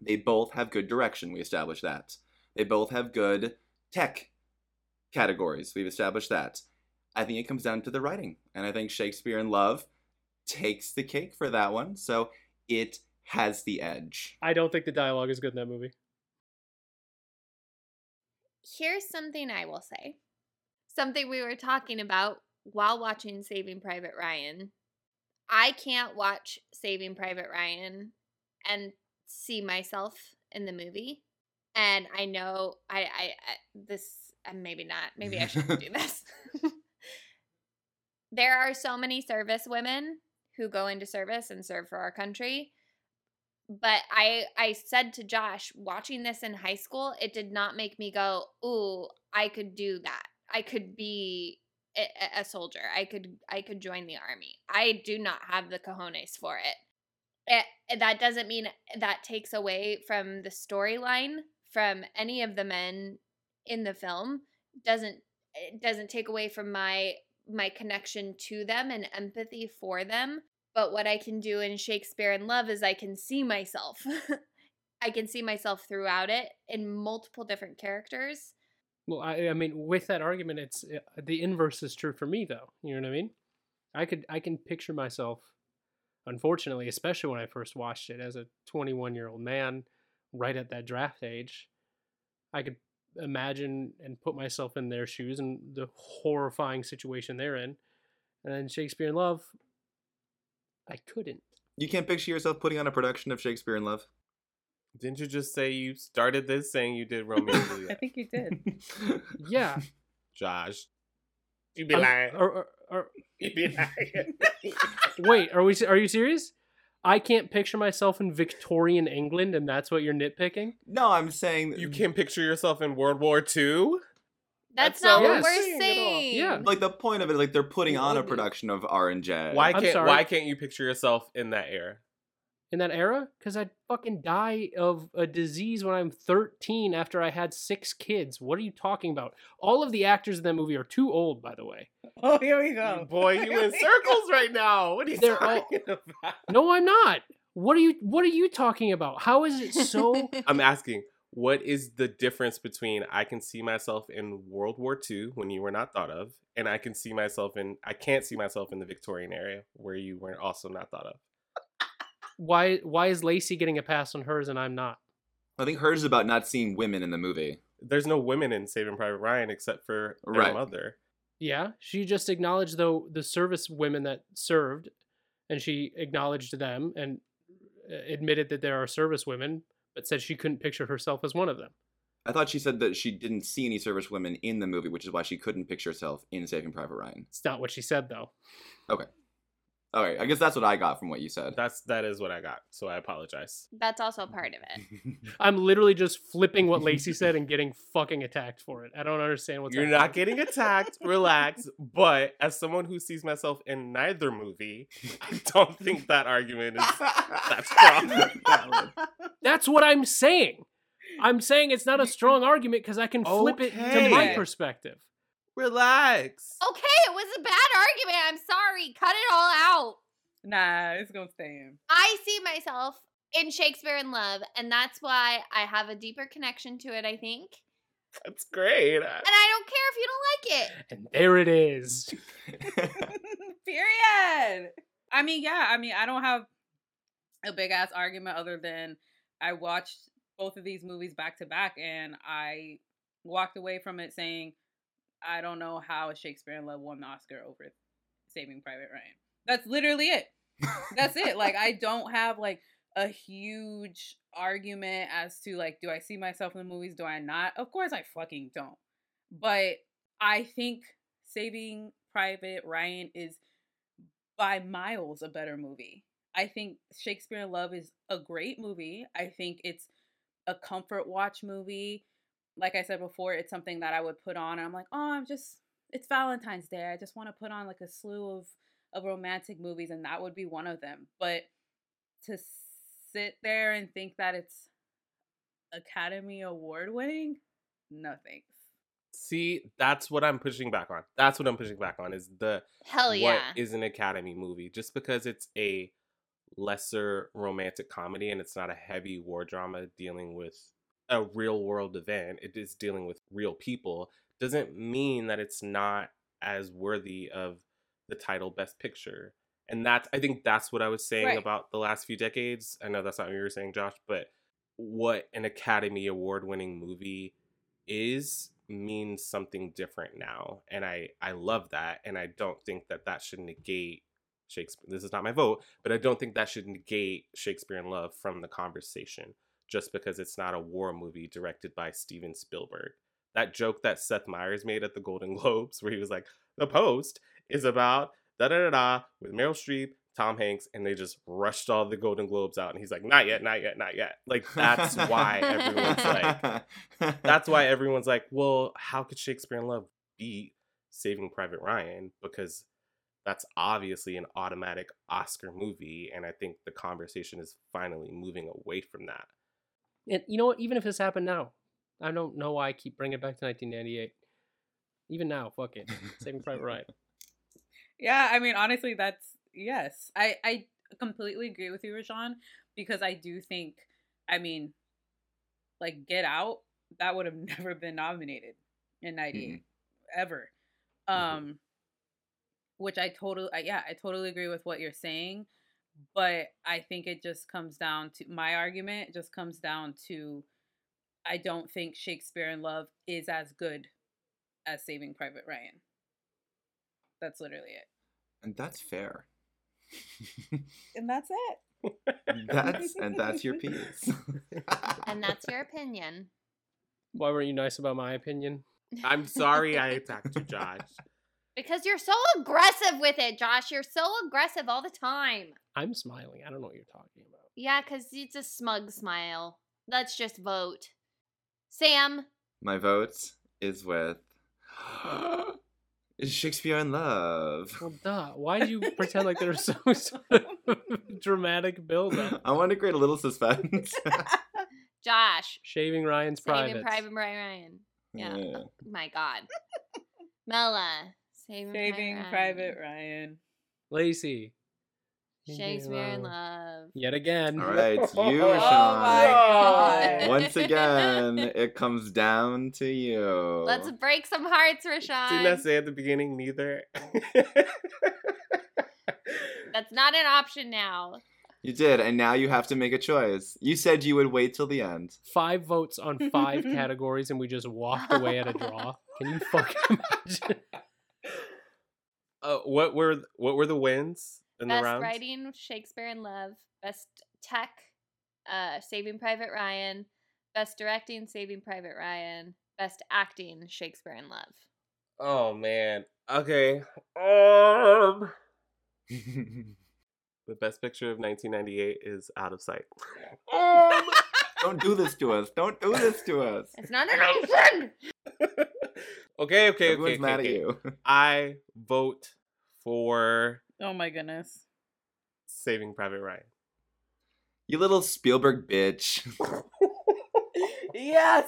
C: They both have good direction. We established that. They both have good tech categories. We've established that. I think it comes down to the writing, and I think Shakespeare in Love takes the cake for that one. So it has the edge.
D: I don't think the dialogue is good in that movie.
A: Here's something I will say. Something we were talking about while watching Saving Private Ryan. I can't watch Saving Private Ryan and see myself in the movie. And I know I I, I this uh, maybe not. Maybe I shouldn't do this. there are so many service women who go into service and serve for our country but I I said to Josh, watching this in high school, it did not make me go, "Ooh, I could do that. I could be a, a- soldier. I could I could join the army. I do not have the cojones for it." it that doesn't mean that takes away from the storyline from any of the men in the film. Doesn't it doesn't take away from my my connection to them and empathy for them. But what I can do in Shakespeare in Love is I can see myself. I can see myself throughout it in multiple different characters.
D: Well, I, I mean, with that argument, it's uh, the inverse is true for me, though. You know what I mean? I could, I can picture myself. Unfortunately, especially when I first watched it as a 21 year old man, right at that draft age, I could imagine and put myself in their shoes and the horrifying situation they're in. And then Shakespeare in Love, I couldn't.
C: You can't picture yourself putting on a production of Shakespeare in Love.
N: Didn't you just say you started this saying you did Romeo and
B: I think you did.
D: Yeah.
N: Josh. you'd be
D: I'm-
N: lying.
D: or- or- or-
N: You be lying.
D: Wait, are we? Are you serious? I can't picture myself in Victorian England, and that's what you're nitpicking.
C: No, I'm saying
N: you can't picture yourself in World War II.
A: That's,
N: That's
A: not
N: not
A: what
N: what
A: we're
N: saying
A: saying.
D: Yeah.
C: like the point of it, like they're putting on a production of R and J.
N: Why can't. Why can't you picture yourself in that era?
D: In that era because I'd fucking die of a disease when I'm 13 after I had six kids. What are you talking about? All of the actors in that movie are too old, by the way.
B: Oh, here we go.
N: Mm, boy, you in circles right now. What are you
D: They're all-
N: talking about?
D: No, I'm not. What are you What are you talking about? How is it so?
N: I'm asking, what is the difference between I can see myself in World War II when you were not thought of, and I can see myself in I can't see myself in the Victorian era where you were also not thought of.
D: Why Why is Lacey getting a pass on hers and I'm not?
C: I think hers is about not seeing women in the movie.
N: There's no women in Saving Private Ryan except for their
C: Right.
N: mother.
D: Yeah, she just acknowledged though the service women that served, and she acknowledged them and uh, admitted that there are service women, but said she couldn't picture herself as one of them.
C: I thought she said that she didn't see any service women in the movie, which is why she couldn't picture herself in Saving Private Ryan.
D: It's not what she said though.
C: Okay. All right. I guess that's what I got from what you said.
N: That's that is what I got. So I apologize.
A: That's also part of it.
D: I'm literally just flipping what Lacey said and getting fucking attacked for it. I don't understand what's
N: You're
D: happening.
N: not getting attacked. Relax. But as someone who sees myself in neither movie, I don't think that argument is that strong.
D: That's what I'm saying. I'm saying it's not a strong argument because I can flip it to my perspective.
N: Relax.
A: Okay, it was a bad argument. I'm sorry. Cut it all out.
B: Nah, it's gonna stay in.
A: I see myself in Shakespeare in Love, and that's why I have a deeper connection to it, I think.
N: That's great.
A: Uh and I don't care if you don't like it.
D: And there it is.
B: Period. I mean, yeah. I mean, I don't have a big ass argument other than I watched both of these movies back to back, and I walked away from it saying, I don't know how Shakespeare in Love won the Oscar over Saving Private Ryan. That's literally it. That's it. Like, I don't have like a huge argument as to like, do I see myself in the movies? Do I not? Of course, I fucking don't. But I think Saving Private Ryan is by miles a better movie. I think Shakespeare in Love is a great movie. I think it's a comfort watch movie. Like I said before, it's something that I would put on and I'm like, "Oh, I'm just it's Valentine's Day. I just want to put on like a slew of of romantic movies and that would be one of them." But to sit there and think that it's Academy Award winning? No thanks.
N: See, that's what I'm pushing back on. That's what I'm pushing back on is the
A: Hell yeah.
N: is an Academy movie. Just because it's a lesser romantic comedy and it's not a heavy war drama dealing with a real world event, it is dealing with real people, doesn't mean that it's not as worthy of the title Best Picture. And that's I think that's what I was saying
B: Right.
N: about the last few decades. I know that's not what you were saying, Josh, but what an Academy Award winning movie is means something different now and i i love that and i don't think that that should negate shakespeare this is not my vote but i don't think that should negate shakespeare in love from the conversation just because it's not a war movie directed by steven spielberg that joke that seth meyers made at the golden globes where he was like the post is about da da da da with meryl streep tom hanks and they just rushed all the golden globes out and he's like not yet not yet not yet like that's why everyone's like that's why everyone's like, well, how could Shakespeare in Love beat Saving Private Ryan? Because that's obviously an automatic Oscar movie. And I think the conversation is finally moving away from that.
D: And you know what? Even if this happened now, I don't know why I keep bringing it back to 1998. Even now, fuck it. Saving Private Ryan.
B: Yeah, I mean, honestly, that's yes. I I completely agree with you, Rajan, because I do think, I mean, like Get Out, that would have never been nominated in '98 ever. Um, which I totally, I, yeah, I totally agree with what you're saying, but I think it just comes down to my argument. Just comes down to, I don't think Shakespeare in Love is as good as Saving Private Ryan. That's literally it.
C: And that's fair.
B: And that's it.
C: That's and that's your piece.
A: And that's your opinion.
D: Why weren't you nice about my opinion?
N: I'm sorry I attacked you, Josh.
A: Because you're so aggressive with it, Josh. You're so aggressive all the time.
D: I'm smiling. I don't know what you're talking about.
A: Yeah, because it's a smug smile. Let's just vote. Sam,
C: My vote is with Shakespeare in Love.
D: Well, duh. Why do you pretend like there's so sort of dramatic buildup?
C: I want to create a little suspense.
A: Josh,
D: Shaving Ryan's
A: Saving
D: private.
A: Private Ryan. Yeah.
C: Yeah.
A: Oh, my God. Mela, Saving,
B: Saving
A: Private
B: Private Ryan.
D: Lacey.
A: Shakespeare in Love.
D: Yet again.
C: All right, it's you,
B: Oh
C: Sean.
B: my God.
C: Once again, it comes down to you.
A: Let's break some hearts, Rashawn.
N: Didn't I say at the beginning neither?
A: That's not an option now.
C: You did, and now you have to make a choice. You said you would wait till the end.
D: Five votes on five categories, and we just walked away at a draw. Can you fucking imagine?
N: Uh, what were what were the wins in the
A: Best writing, Shakespeare in Love. Best tech, uh, Saving Private Ryan. Best directing, Saving Private Ryan. Best acting, Shakespeare in Love.
N: Oh man. Okay. Um The best picture of 1998 is Out of Sight.
C: Don't do this to us. Don't do this to us.
A: It's not an option.
N: Okay, okay,
C: Everyone's
N: okay.
C: mad
N: okay,
C: at you.
N: I vote for
B: Oh my goodness.
N: Saving Private Ryan.
C: You little Spielberg bitch.
B: Yes.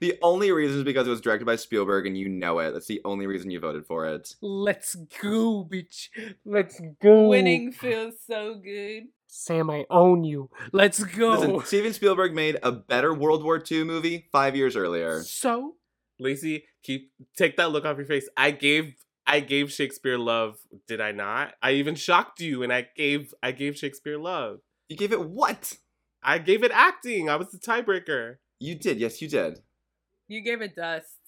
C: the only reason is because it was directed by Spielberg and you know it. That's the only reason you voted for it.
D: Let's go, bitch. Let's go.
B: Winning feels so good.
D: Sam, I own you. Let's go.
C: Listen, Steven Spielberg made a better World War II movie five years earlier.
D: So?
N: Lacey, keep take that look off your face. I gave I gave Shakespeare love, did I not? I even shocked you and I gave I gave Shakespeare love.
C: You gave it what?
N: I gave it acting. I was the tiebreaker.
C: You did. Yes, you did.
B: You gave it dust.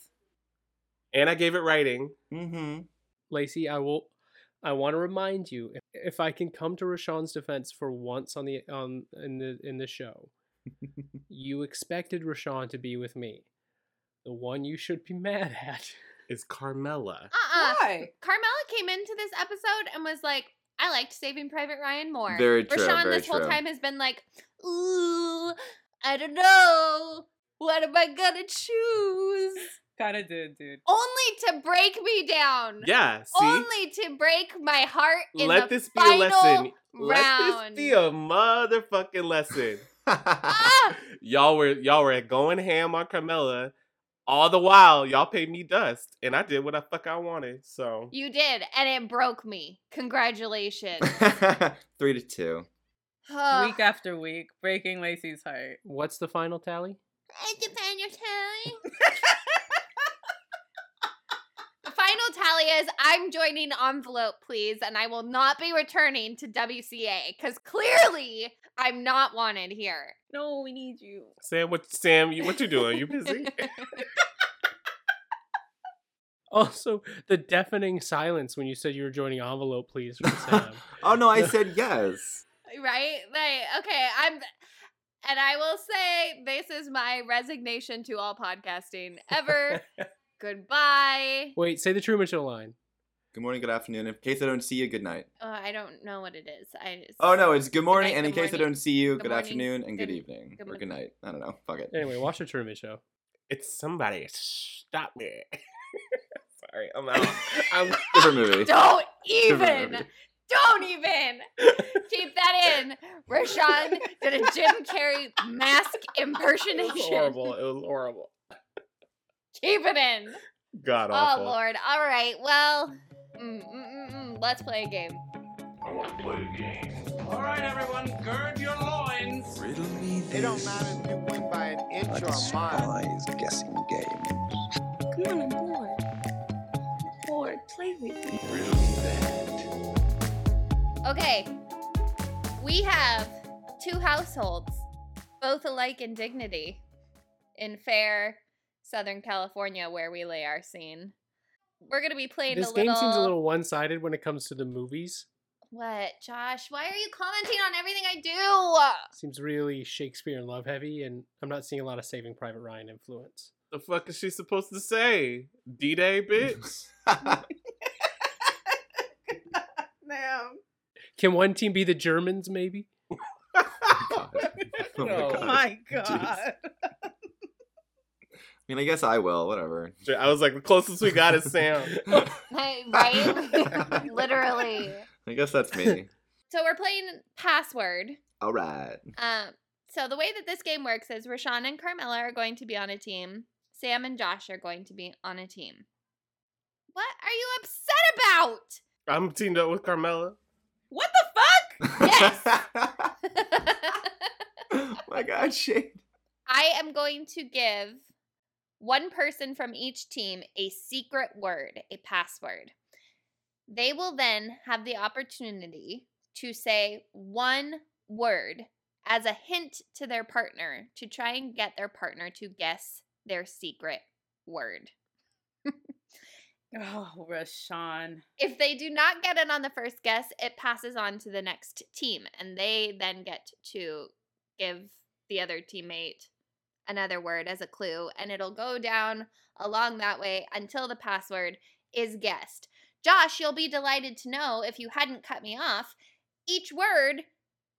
N: And I gave it writing.
C: Mm-hmm.
D: Lacey, I will. I want to remind you, if, if I can come to Rashawn's defense for once on the on in the in the show, you expected Rashawn to be with me. The one you should be mad at
N: is Carmela.
A: Uh-uh.
B: Why?
A: Carmela came into this episode and was like, I liked Saving Private Ryan more.
C: Very true,
A: Rashawn
C: very
A: this whole time has been like, ooh, I don't know. What am I gonna choose?
B: Kind of did, dude.
A: Only to break me down.
N: Yeah, see?
A: Only to break my heart in
N: Let
A: the
N: this be a
A: final
N: lesson. Let this be a motherfucking lesson.
A: Ah!
N: y'all were y'all were going ham on Carmela. All the while, y'all paid me dust, and I did what the fuck I wanted. So
A: You did, and it broke me. Congratulations.
C: Three to two.
B: Week after week, breaking Lacey's heart.
D: What's the final tally?
A: It depends your tally. the final tally is I'm joining envelope, please, and I will not be returning to WCA because clearly I'm not wanted here.
B: No, we need you.
N: Sam, what Sam, you what you doing? You busy?
D: Also, the deafening silence when you said you were joining envelope, please, from Sam.
C: Oh no, I said yes.
A: right? Like, okay, I'm. And I will say, this is my resignation to all podcasting ever. Goodbye.
D: Wait, say the Truman Show line.
C: Good morning, good afternoon. In case I don't see you, good night.
A: Uh, I don't know what it is. I just,
C: Oh no, it's good morning,
A: night,
C: and in
A: good
C: case I don't see you,
A: good
C: good,
A: morning,
C: afternoon and good,
A: good-
C: evening
A: good
C: or good night. I don't know. Fuck it.
D: Anyway, watch the Truman Show.
N: it's somebody. Stop me. Sorry, I'm out. I'm
C: Different movie.
A: Don't even.
C: movie.
A: Don't even. Keep that in. Rashawn did a Jim Carrey mask
N: it was
A: impersonation.
N: horrible. It was horrible.
A: Keep it in.
N: God awful. Oh.
A: Lord. All right. Well, mm, mm, mm, let's play a game. I want to play a game.
J: All right, everyone, gird your loins. Riddle me this.
U: It don't matter if you win by an inch or a mile.
L: guessing game.
G: Come on, I'm bored. I'm bored. Play with me.
A: Okay. We have two households, both alike in dignity, in fair Southern California, where we lay our scene. We're going to be playing
D: This
A: a
D: game
A: little.
D: seems a little one sided when it comes to the movies.
A: What, Josh? Why are you commenting on everything I do?
D: Seems really Shakespeare and love heavy, and I'm not seeing a lot of Saving Private Ryan influence.
N: The fuck is she supposed to say? D Day, bitch.
B: Damn.
D: Can one team be the Germans, maybe?
C: Oh my
B: Oh
C: God.
B: my god.
C: I mean, I guess I will. Whatever.
N: I was like, the closest we got is Sam.
A: Right? Literally.
C: I guess that's me.
A: So we're playing password.
C: All right.
A: Um, so the way that this game works is Rashawn and Carmela are going to be on a team. Sam and Josh are going to be on a team. What are you upset about?
N: I'm teamed up with Carmela.
B: What the fuck?
C: oh my God, Shane.
A: I am going to give one person from each team a secret word, a password. They will then have the opportunity to say one word as a hint to their partner to try and get their partner to guess their secret word.
B: Oh, Rashawn.
A: If they do not get it on the first guess, it passes on to the next team, and they then get to give the other teammate another word as a clue, and it'll go down along that way until the password is guessed. Josh, you'll be delighted to know if you hadn't cut me off, each word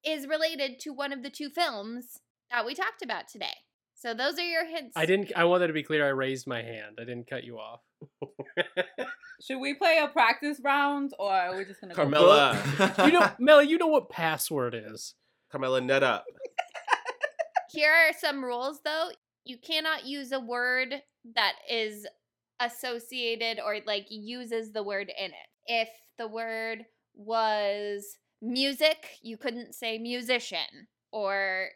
A: is related to one of the two films that we talked about today. So those are your hints.
D: I didn't. I wanted to be clear. I raised my hand. I didn't cut you off.
B: Should we play a practice round or are we just gonna go-
N: Carmela.
D: you know, Melly. You know what password is.
N: Carmela, net up.
A: Here are some rules though. You cannot use a word that is associated or like uses the word in it. If the word was music, you couldn't say musician or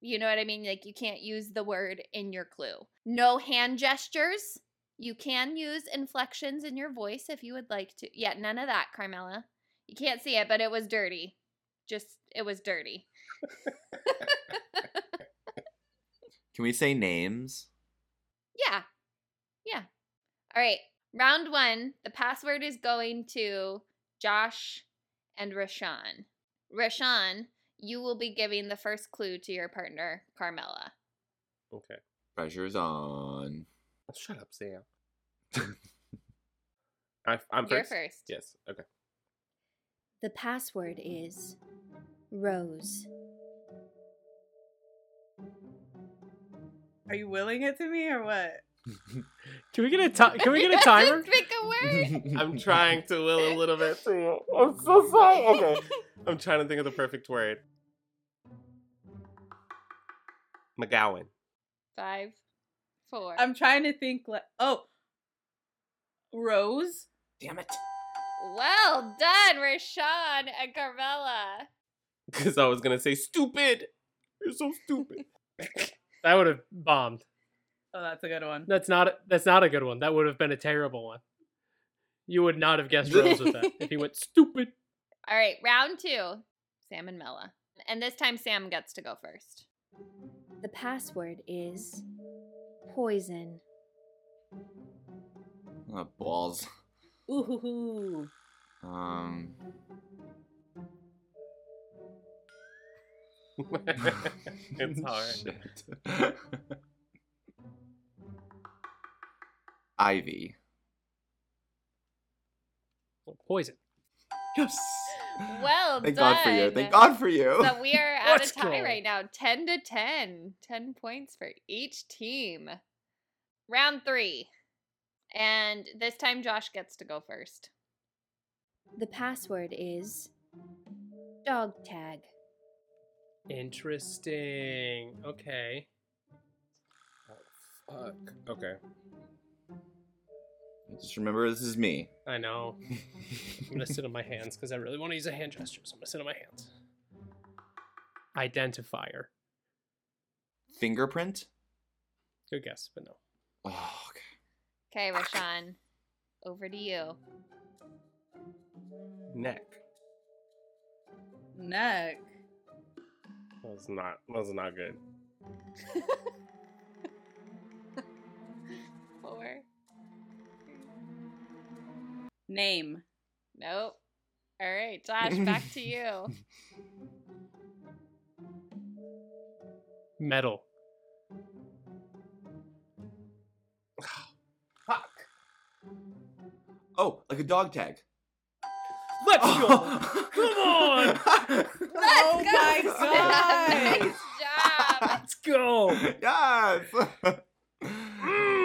A: you know what I mean? Like you can't use the word in your clue. No hand gestures. You can use inflections in your voice if you would like to. Yeah, none of that, Carmela. You can't see it, but it was dirty. Just it was dirty.
C: Can we say names?
A: Yeah. Yeah. All right. Round one. The password is going to Josh and Rashawn. Rashawn, you will be giving the first clue to your partner, Carmela.
N: Okay.
C: Pressure's on.
N: Shut up, Sam. I, I'm
A: You're
N: first.
A: first.
N: Yes. Okay.
A: The password is Rose.
B: Are you willing it to me or what?
D: Can we get a ti- Can we get a timer?
A: Pick a word.
N: I'm trying to will a little bit too. I'm so sorry. Okay. I'm trying to think of the perfect word. McGowan.
A: Five, four.
B: I'm trying to think like oh Rose.
C: Damn it.
A: well done, Rashawn and Carmela.
N: Because I was gonna say stupid. You're so stupid.
D: That would have bombed.
B: Oh, that's a good one.
D: That's not. A, that's not a good one. That would have been a terrible one. You would not have guessed Rose with that if he went stupid.
A: All right, round two Sam and Mela. And this time, Sam gets to go first. The password is poison.
C: Oh, balls.
B: Ooh. Hoo.
C: Um.
N: it's hard.
C: Shit. Ivy.
D: Oh, poison.
C: Yes.
A: Well
C: Thank
A: done.
C: God for you. Thank God for you.
A: So we are at
D: Let's
A: a tie
D: go.
A: right now 10 to 10. 10 points for each team. Round three. And this time, Josh gets to go first. The password is dog tag.
D: Interesting. Okay.
N: Oh, fuck. Okay.
C: Just remember, this is me.
D: I know. I'm gonna sit on my hands because I really want to use a hand gesture. So I'm gonna sit on my hands. Identifier.
C: Fingerprint.
D: Good guess, but no.
C: Oh, okay.
A: Okay, Rashawn, over to you.
N: Neck.
B: Neck.
N: That was not. That was not good.
A: Four.
B: Name.
A: Nope. All right, Josh, back to you.
D: Metal.
N: Fuck.
C: Oh, like a dog tag.
D: Let's go. Come on.
A: Let's
B: oh
A: go,
B: my
A: Sam.
B: god!
A: Nice job.
D: Let's go.
C: yes.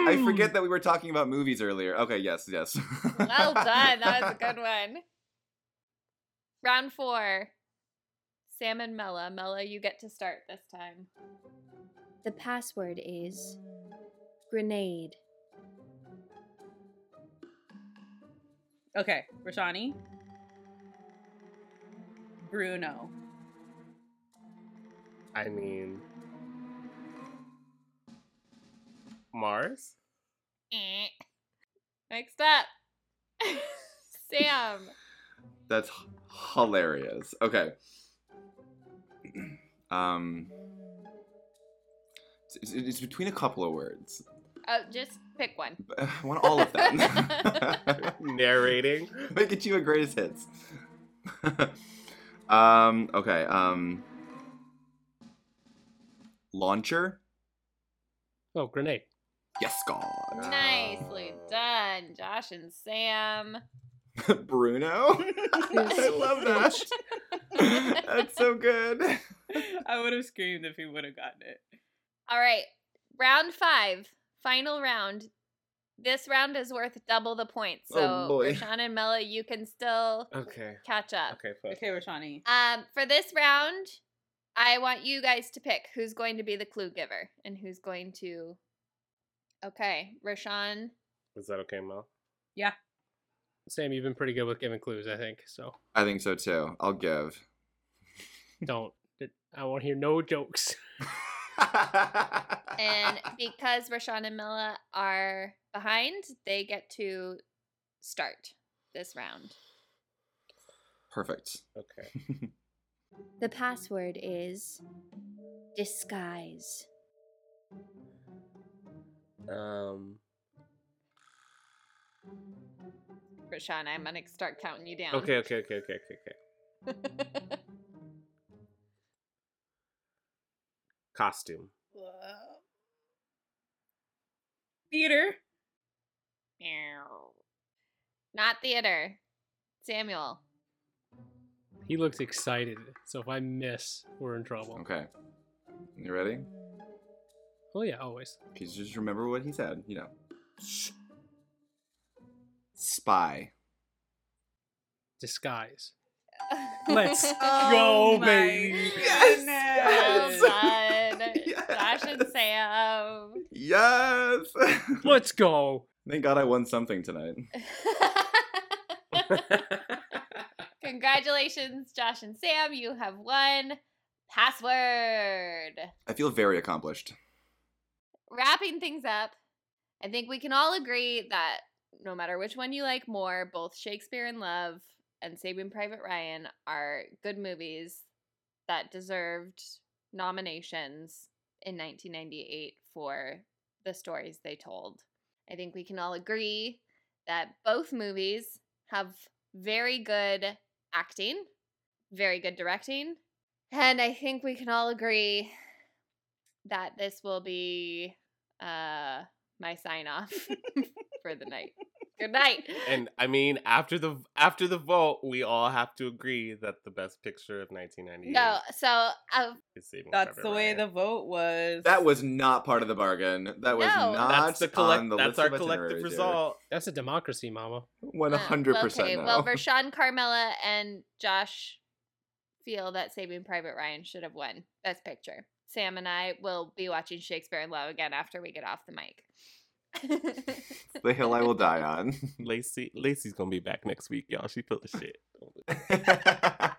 C: I mm. forget that we were talking about movies earlier. Okay, yes, yes.
A: Well done. That was a good one. Round four. Sam and Mella. Mella, you get to start this time.
G: The password is grenade.
B: Okay, Rashani. Bruno.
N: I mean, Mars.
A: Eh. Next up. Sam.
C: That's h- hilarious. Okay. Um, it's, it's between a couple of words.
A: Oh, just pick one.
C: I want all of them.
N: Narrating.
C: Make it you a greatest hits. um. Okay. Um. Launcher.
D: Oh, grenade.
C: Yes, God.
A: Nicely done, Josh and Sam.
C: Bruno. I love that. That's so good.
B: I would have screamed if he would have gotten it.
A: All right, round five, final round. This round is worth double the points. So,
C: Oh, boy.
A: Rashawn and Mella, you can still
N: Okay.
A: catch up.
N: Okay. Fuck.
B: Okay, Rashani.
A: Um, for this round, I want you guys to pick who's going to be the clue giver and who's going to. Okay, Rashawn.
N: Is that okay, Mel?
B: Yeah.
D: Sam, you've been pretty good with giving clues, I think. So
C: I think so too. I'll give.
D: don't. I won't hear no jokes.
A: And because Rashawn and Mella are behind, they get to start this round.
C: Perfect.
N: Okay.
G: The password is disguise.
N: Um.
A: Rashawn, I'm gonna start counting you down.
N: Okay. Okay. Okay. Okay. Okay. Okay. Costume.
B: Theater.
A: Not theater. Samuel.
D: He looks excited. So if I miss, we're in trouble.
C: Okay. You ready?
D: Oh yeah, always.
C: Please just remember what he said. You know. Spy.
D: Disguise. Let's
B: Oh
D: go,
B: my
D: baby.
A: Well
B: goodness.
A: Oh, done. Josh and Sam.
C: Yes.
D: Let's go.
C: Thank God I won something tonight.
A: Congratulations, Josh and Sam. You have won password.
C: I feel very accomplished.
A: Wrapping things up, I think we can all agree that no matter which one you like more, both Shakespeare in Love and Saving Private Ryan are good movies that deserved nominations in 1998 for the stories they told. I think we can all agree that both movies have very good acting, very good directing, and I think we can all agree that this will be uh my sign off for the night. Good night.
N: And I mean, after the after the vote, we all have to agree that the best picture of 1998
A: No, so uh,
B: That's
N: Private
B: the way
N: Ryan.
B: the vote was.
C: That was not part of the bargain. That was
A: No.
C: not
N: That's the collect.
C: on the
N: That's
C: list
N: our
C: of
N: collective
C: itineraries here.
N: result.
D: That's a democracy, mama.
C: One
A: uh,
C: hundred
A: okay,
C: percent.
A: well, Vershawn Carmela and Josh feel that Saving Private Ryan should have won Best Picture. Sam and I will be watching Shakespeare in Love again after we get off the mic.
C: The hill I will die on.
N: Lacey, Lacey's gonna be back next week, y'all. She full of shit.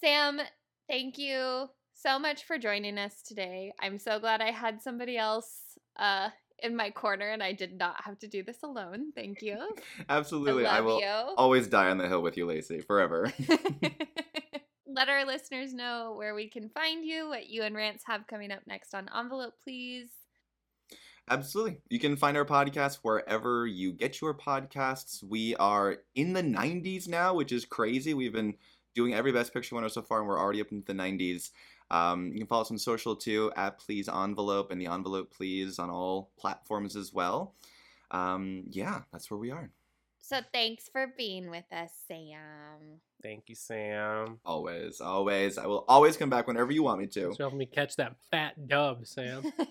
A: Sam, thank you so much for joining us today. I'm so glad I had somebody else uh, in my corner and I did not have to do this alone. Thank you.
C: Absolutely, I,
A: love
C: will
A: you.
C: always die on the hill with you, Lacey, forever.
A: Let our listeners know where we can find you, what you and Rants have coming up next on Envelope, please.
C: Absolutely. You can find our podcast wherever you get your podcasts. We are in the 90s now, which is crazy. We've been doing every Best Picture winner so far, and we're already up into the 90s. Um, you can follow us on social too, at Please Envelope and the Envelope Please on all platforms as well. Um, yeah, that's where we are.
A: So thanks for being with us, Sam.
N: Thank you, Sam.
C: Always, always. I will always come back whenever you want me to.
D: Thanks for helping me catch that fat dub, Sam.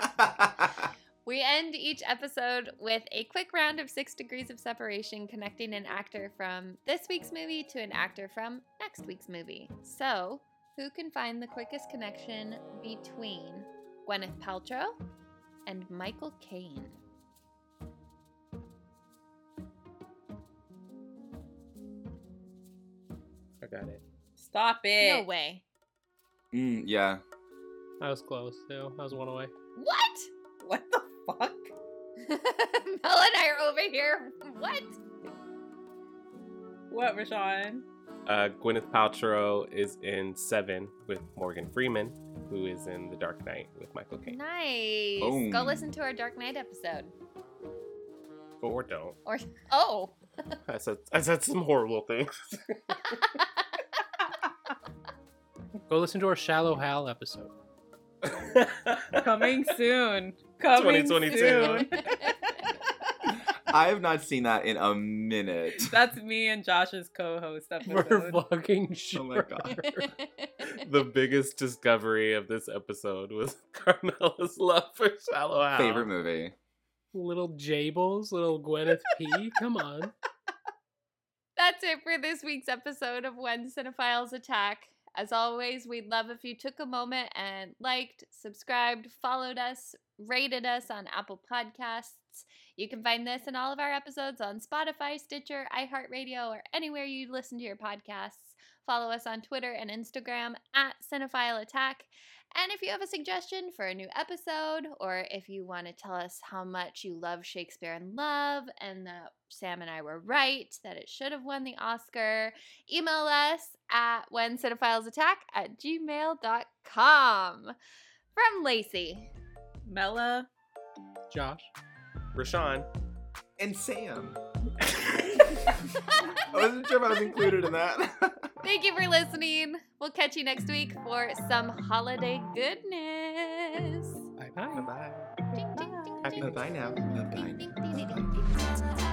A: We end each episode with a quick round of six degrees of separation, connecting an actor from this week's movie to an actor from next week's movie. So, who can find the quickest connection between Gwyneth Paltrow and Michael Caine?
N: Got it.
B: Stop it.
A: No way.
C: Mm, yeah.
D: I was close too. I was one away.
A: What?
B: What the fuck?
A: Mel and I are over here. What?
B: What, Rashawn?
N: Uh, Gwyneth Paltrow is in Seven with Morgan Freeman, who is in The Dark Knight with Michael Caine.
A: Nice.
N: Boom.
A: Go listen to our Dark Knight episode.
N: Or don't.
A: Or oh,
N: I said I said some horrible things.
D: Go listen to our Shallow mm. Hal episode.
B: Coming soon. Coming
N: 2022.
B: soon.
C: I have not seen that in a minute.
B: That's me and Josh's co-host
D: We're fucking sure.
C: Oh my god.
N: the biggest discovery of this episode was Carmela's love for Shallow Hal.
C: Favorite movie.
D: Little Jables, little Gwyneth P. Come on.
A: That's it for this week's episode of When Cinephiles Attack. As always, we'd love if you took a moment and liked, subscribed, followed us, rated us on Apple Podcasts. You can find this and all of our episodes on Spotify, Stitcher, iHeartRadio, or anywhere you listen to your podcasts. Follow us on Twitter and Instagram at Cinephile Attack. And if you have a suggestion for a new episode, or if you want to tell us how much you love Shakespeare in Love and that Sam and I were right, that it should have won the Oscar, email us at whencinephilesattack at gmail.com. From Lacey.
B: Mella.
D: Josh.
N: Rashawn.
C: And Sam. I wasn't sure if I was included in that.
A: Thank you for listening. We'll catch you next week for some holiday goodness.
D: Bye bye.
N: Bye.
C: Bye bye now. Bye bye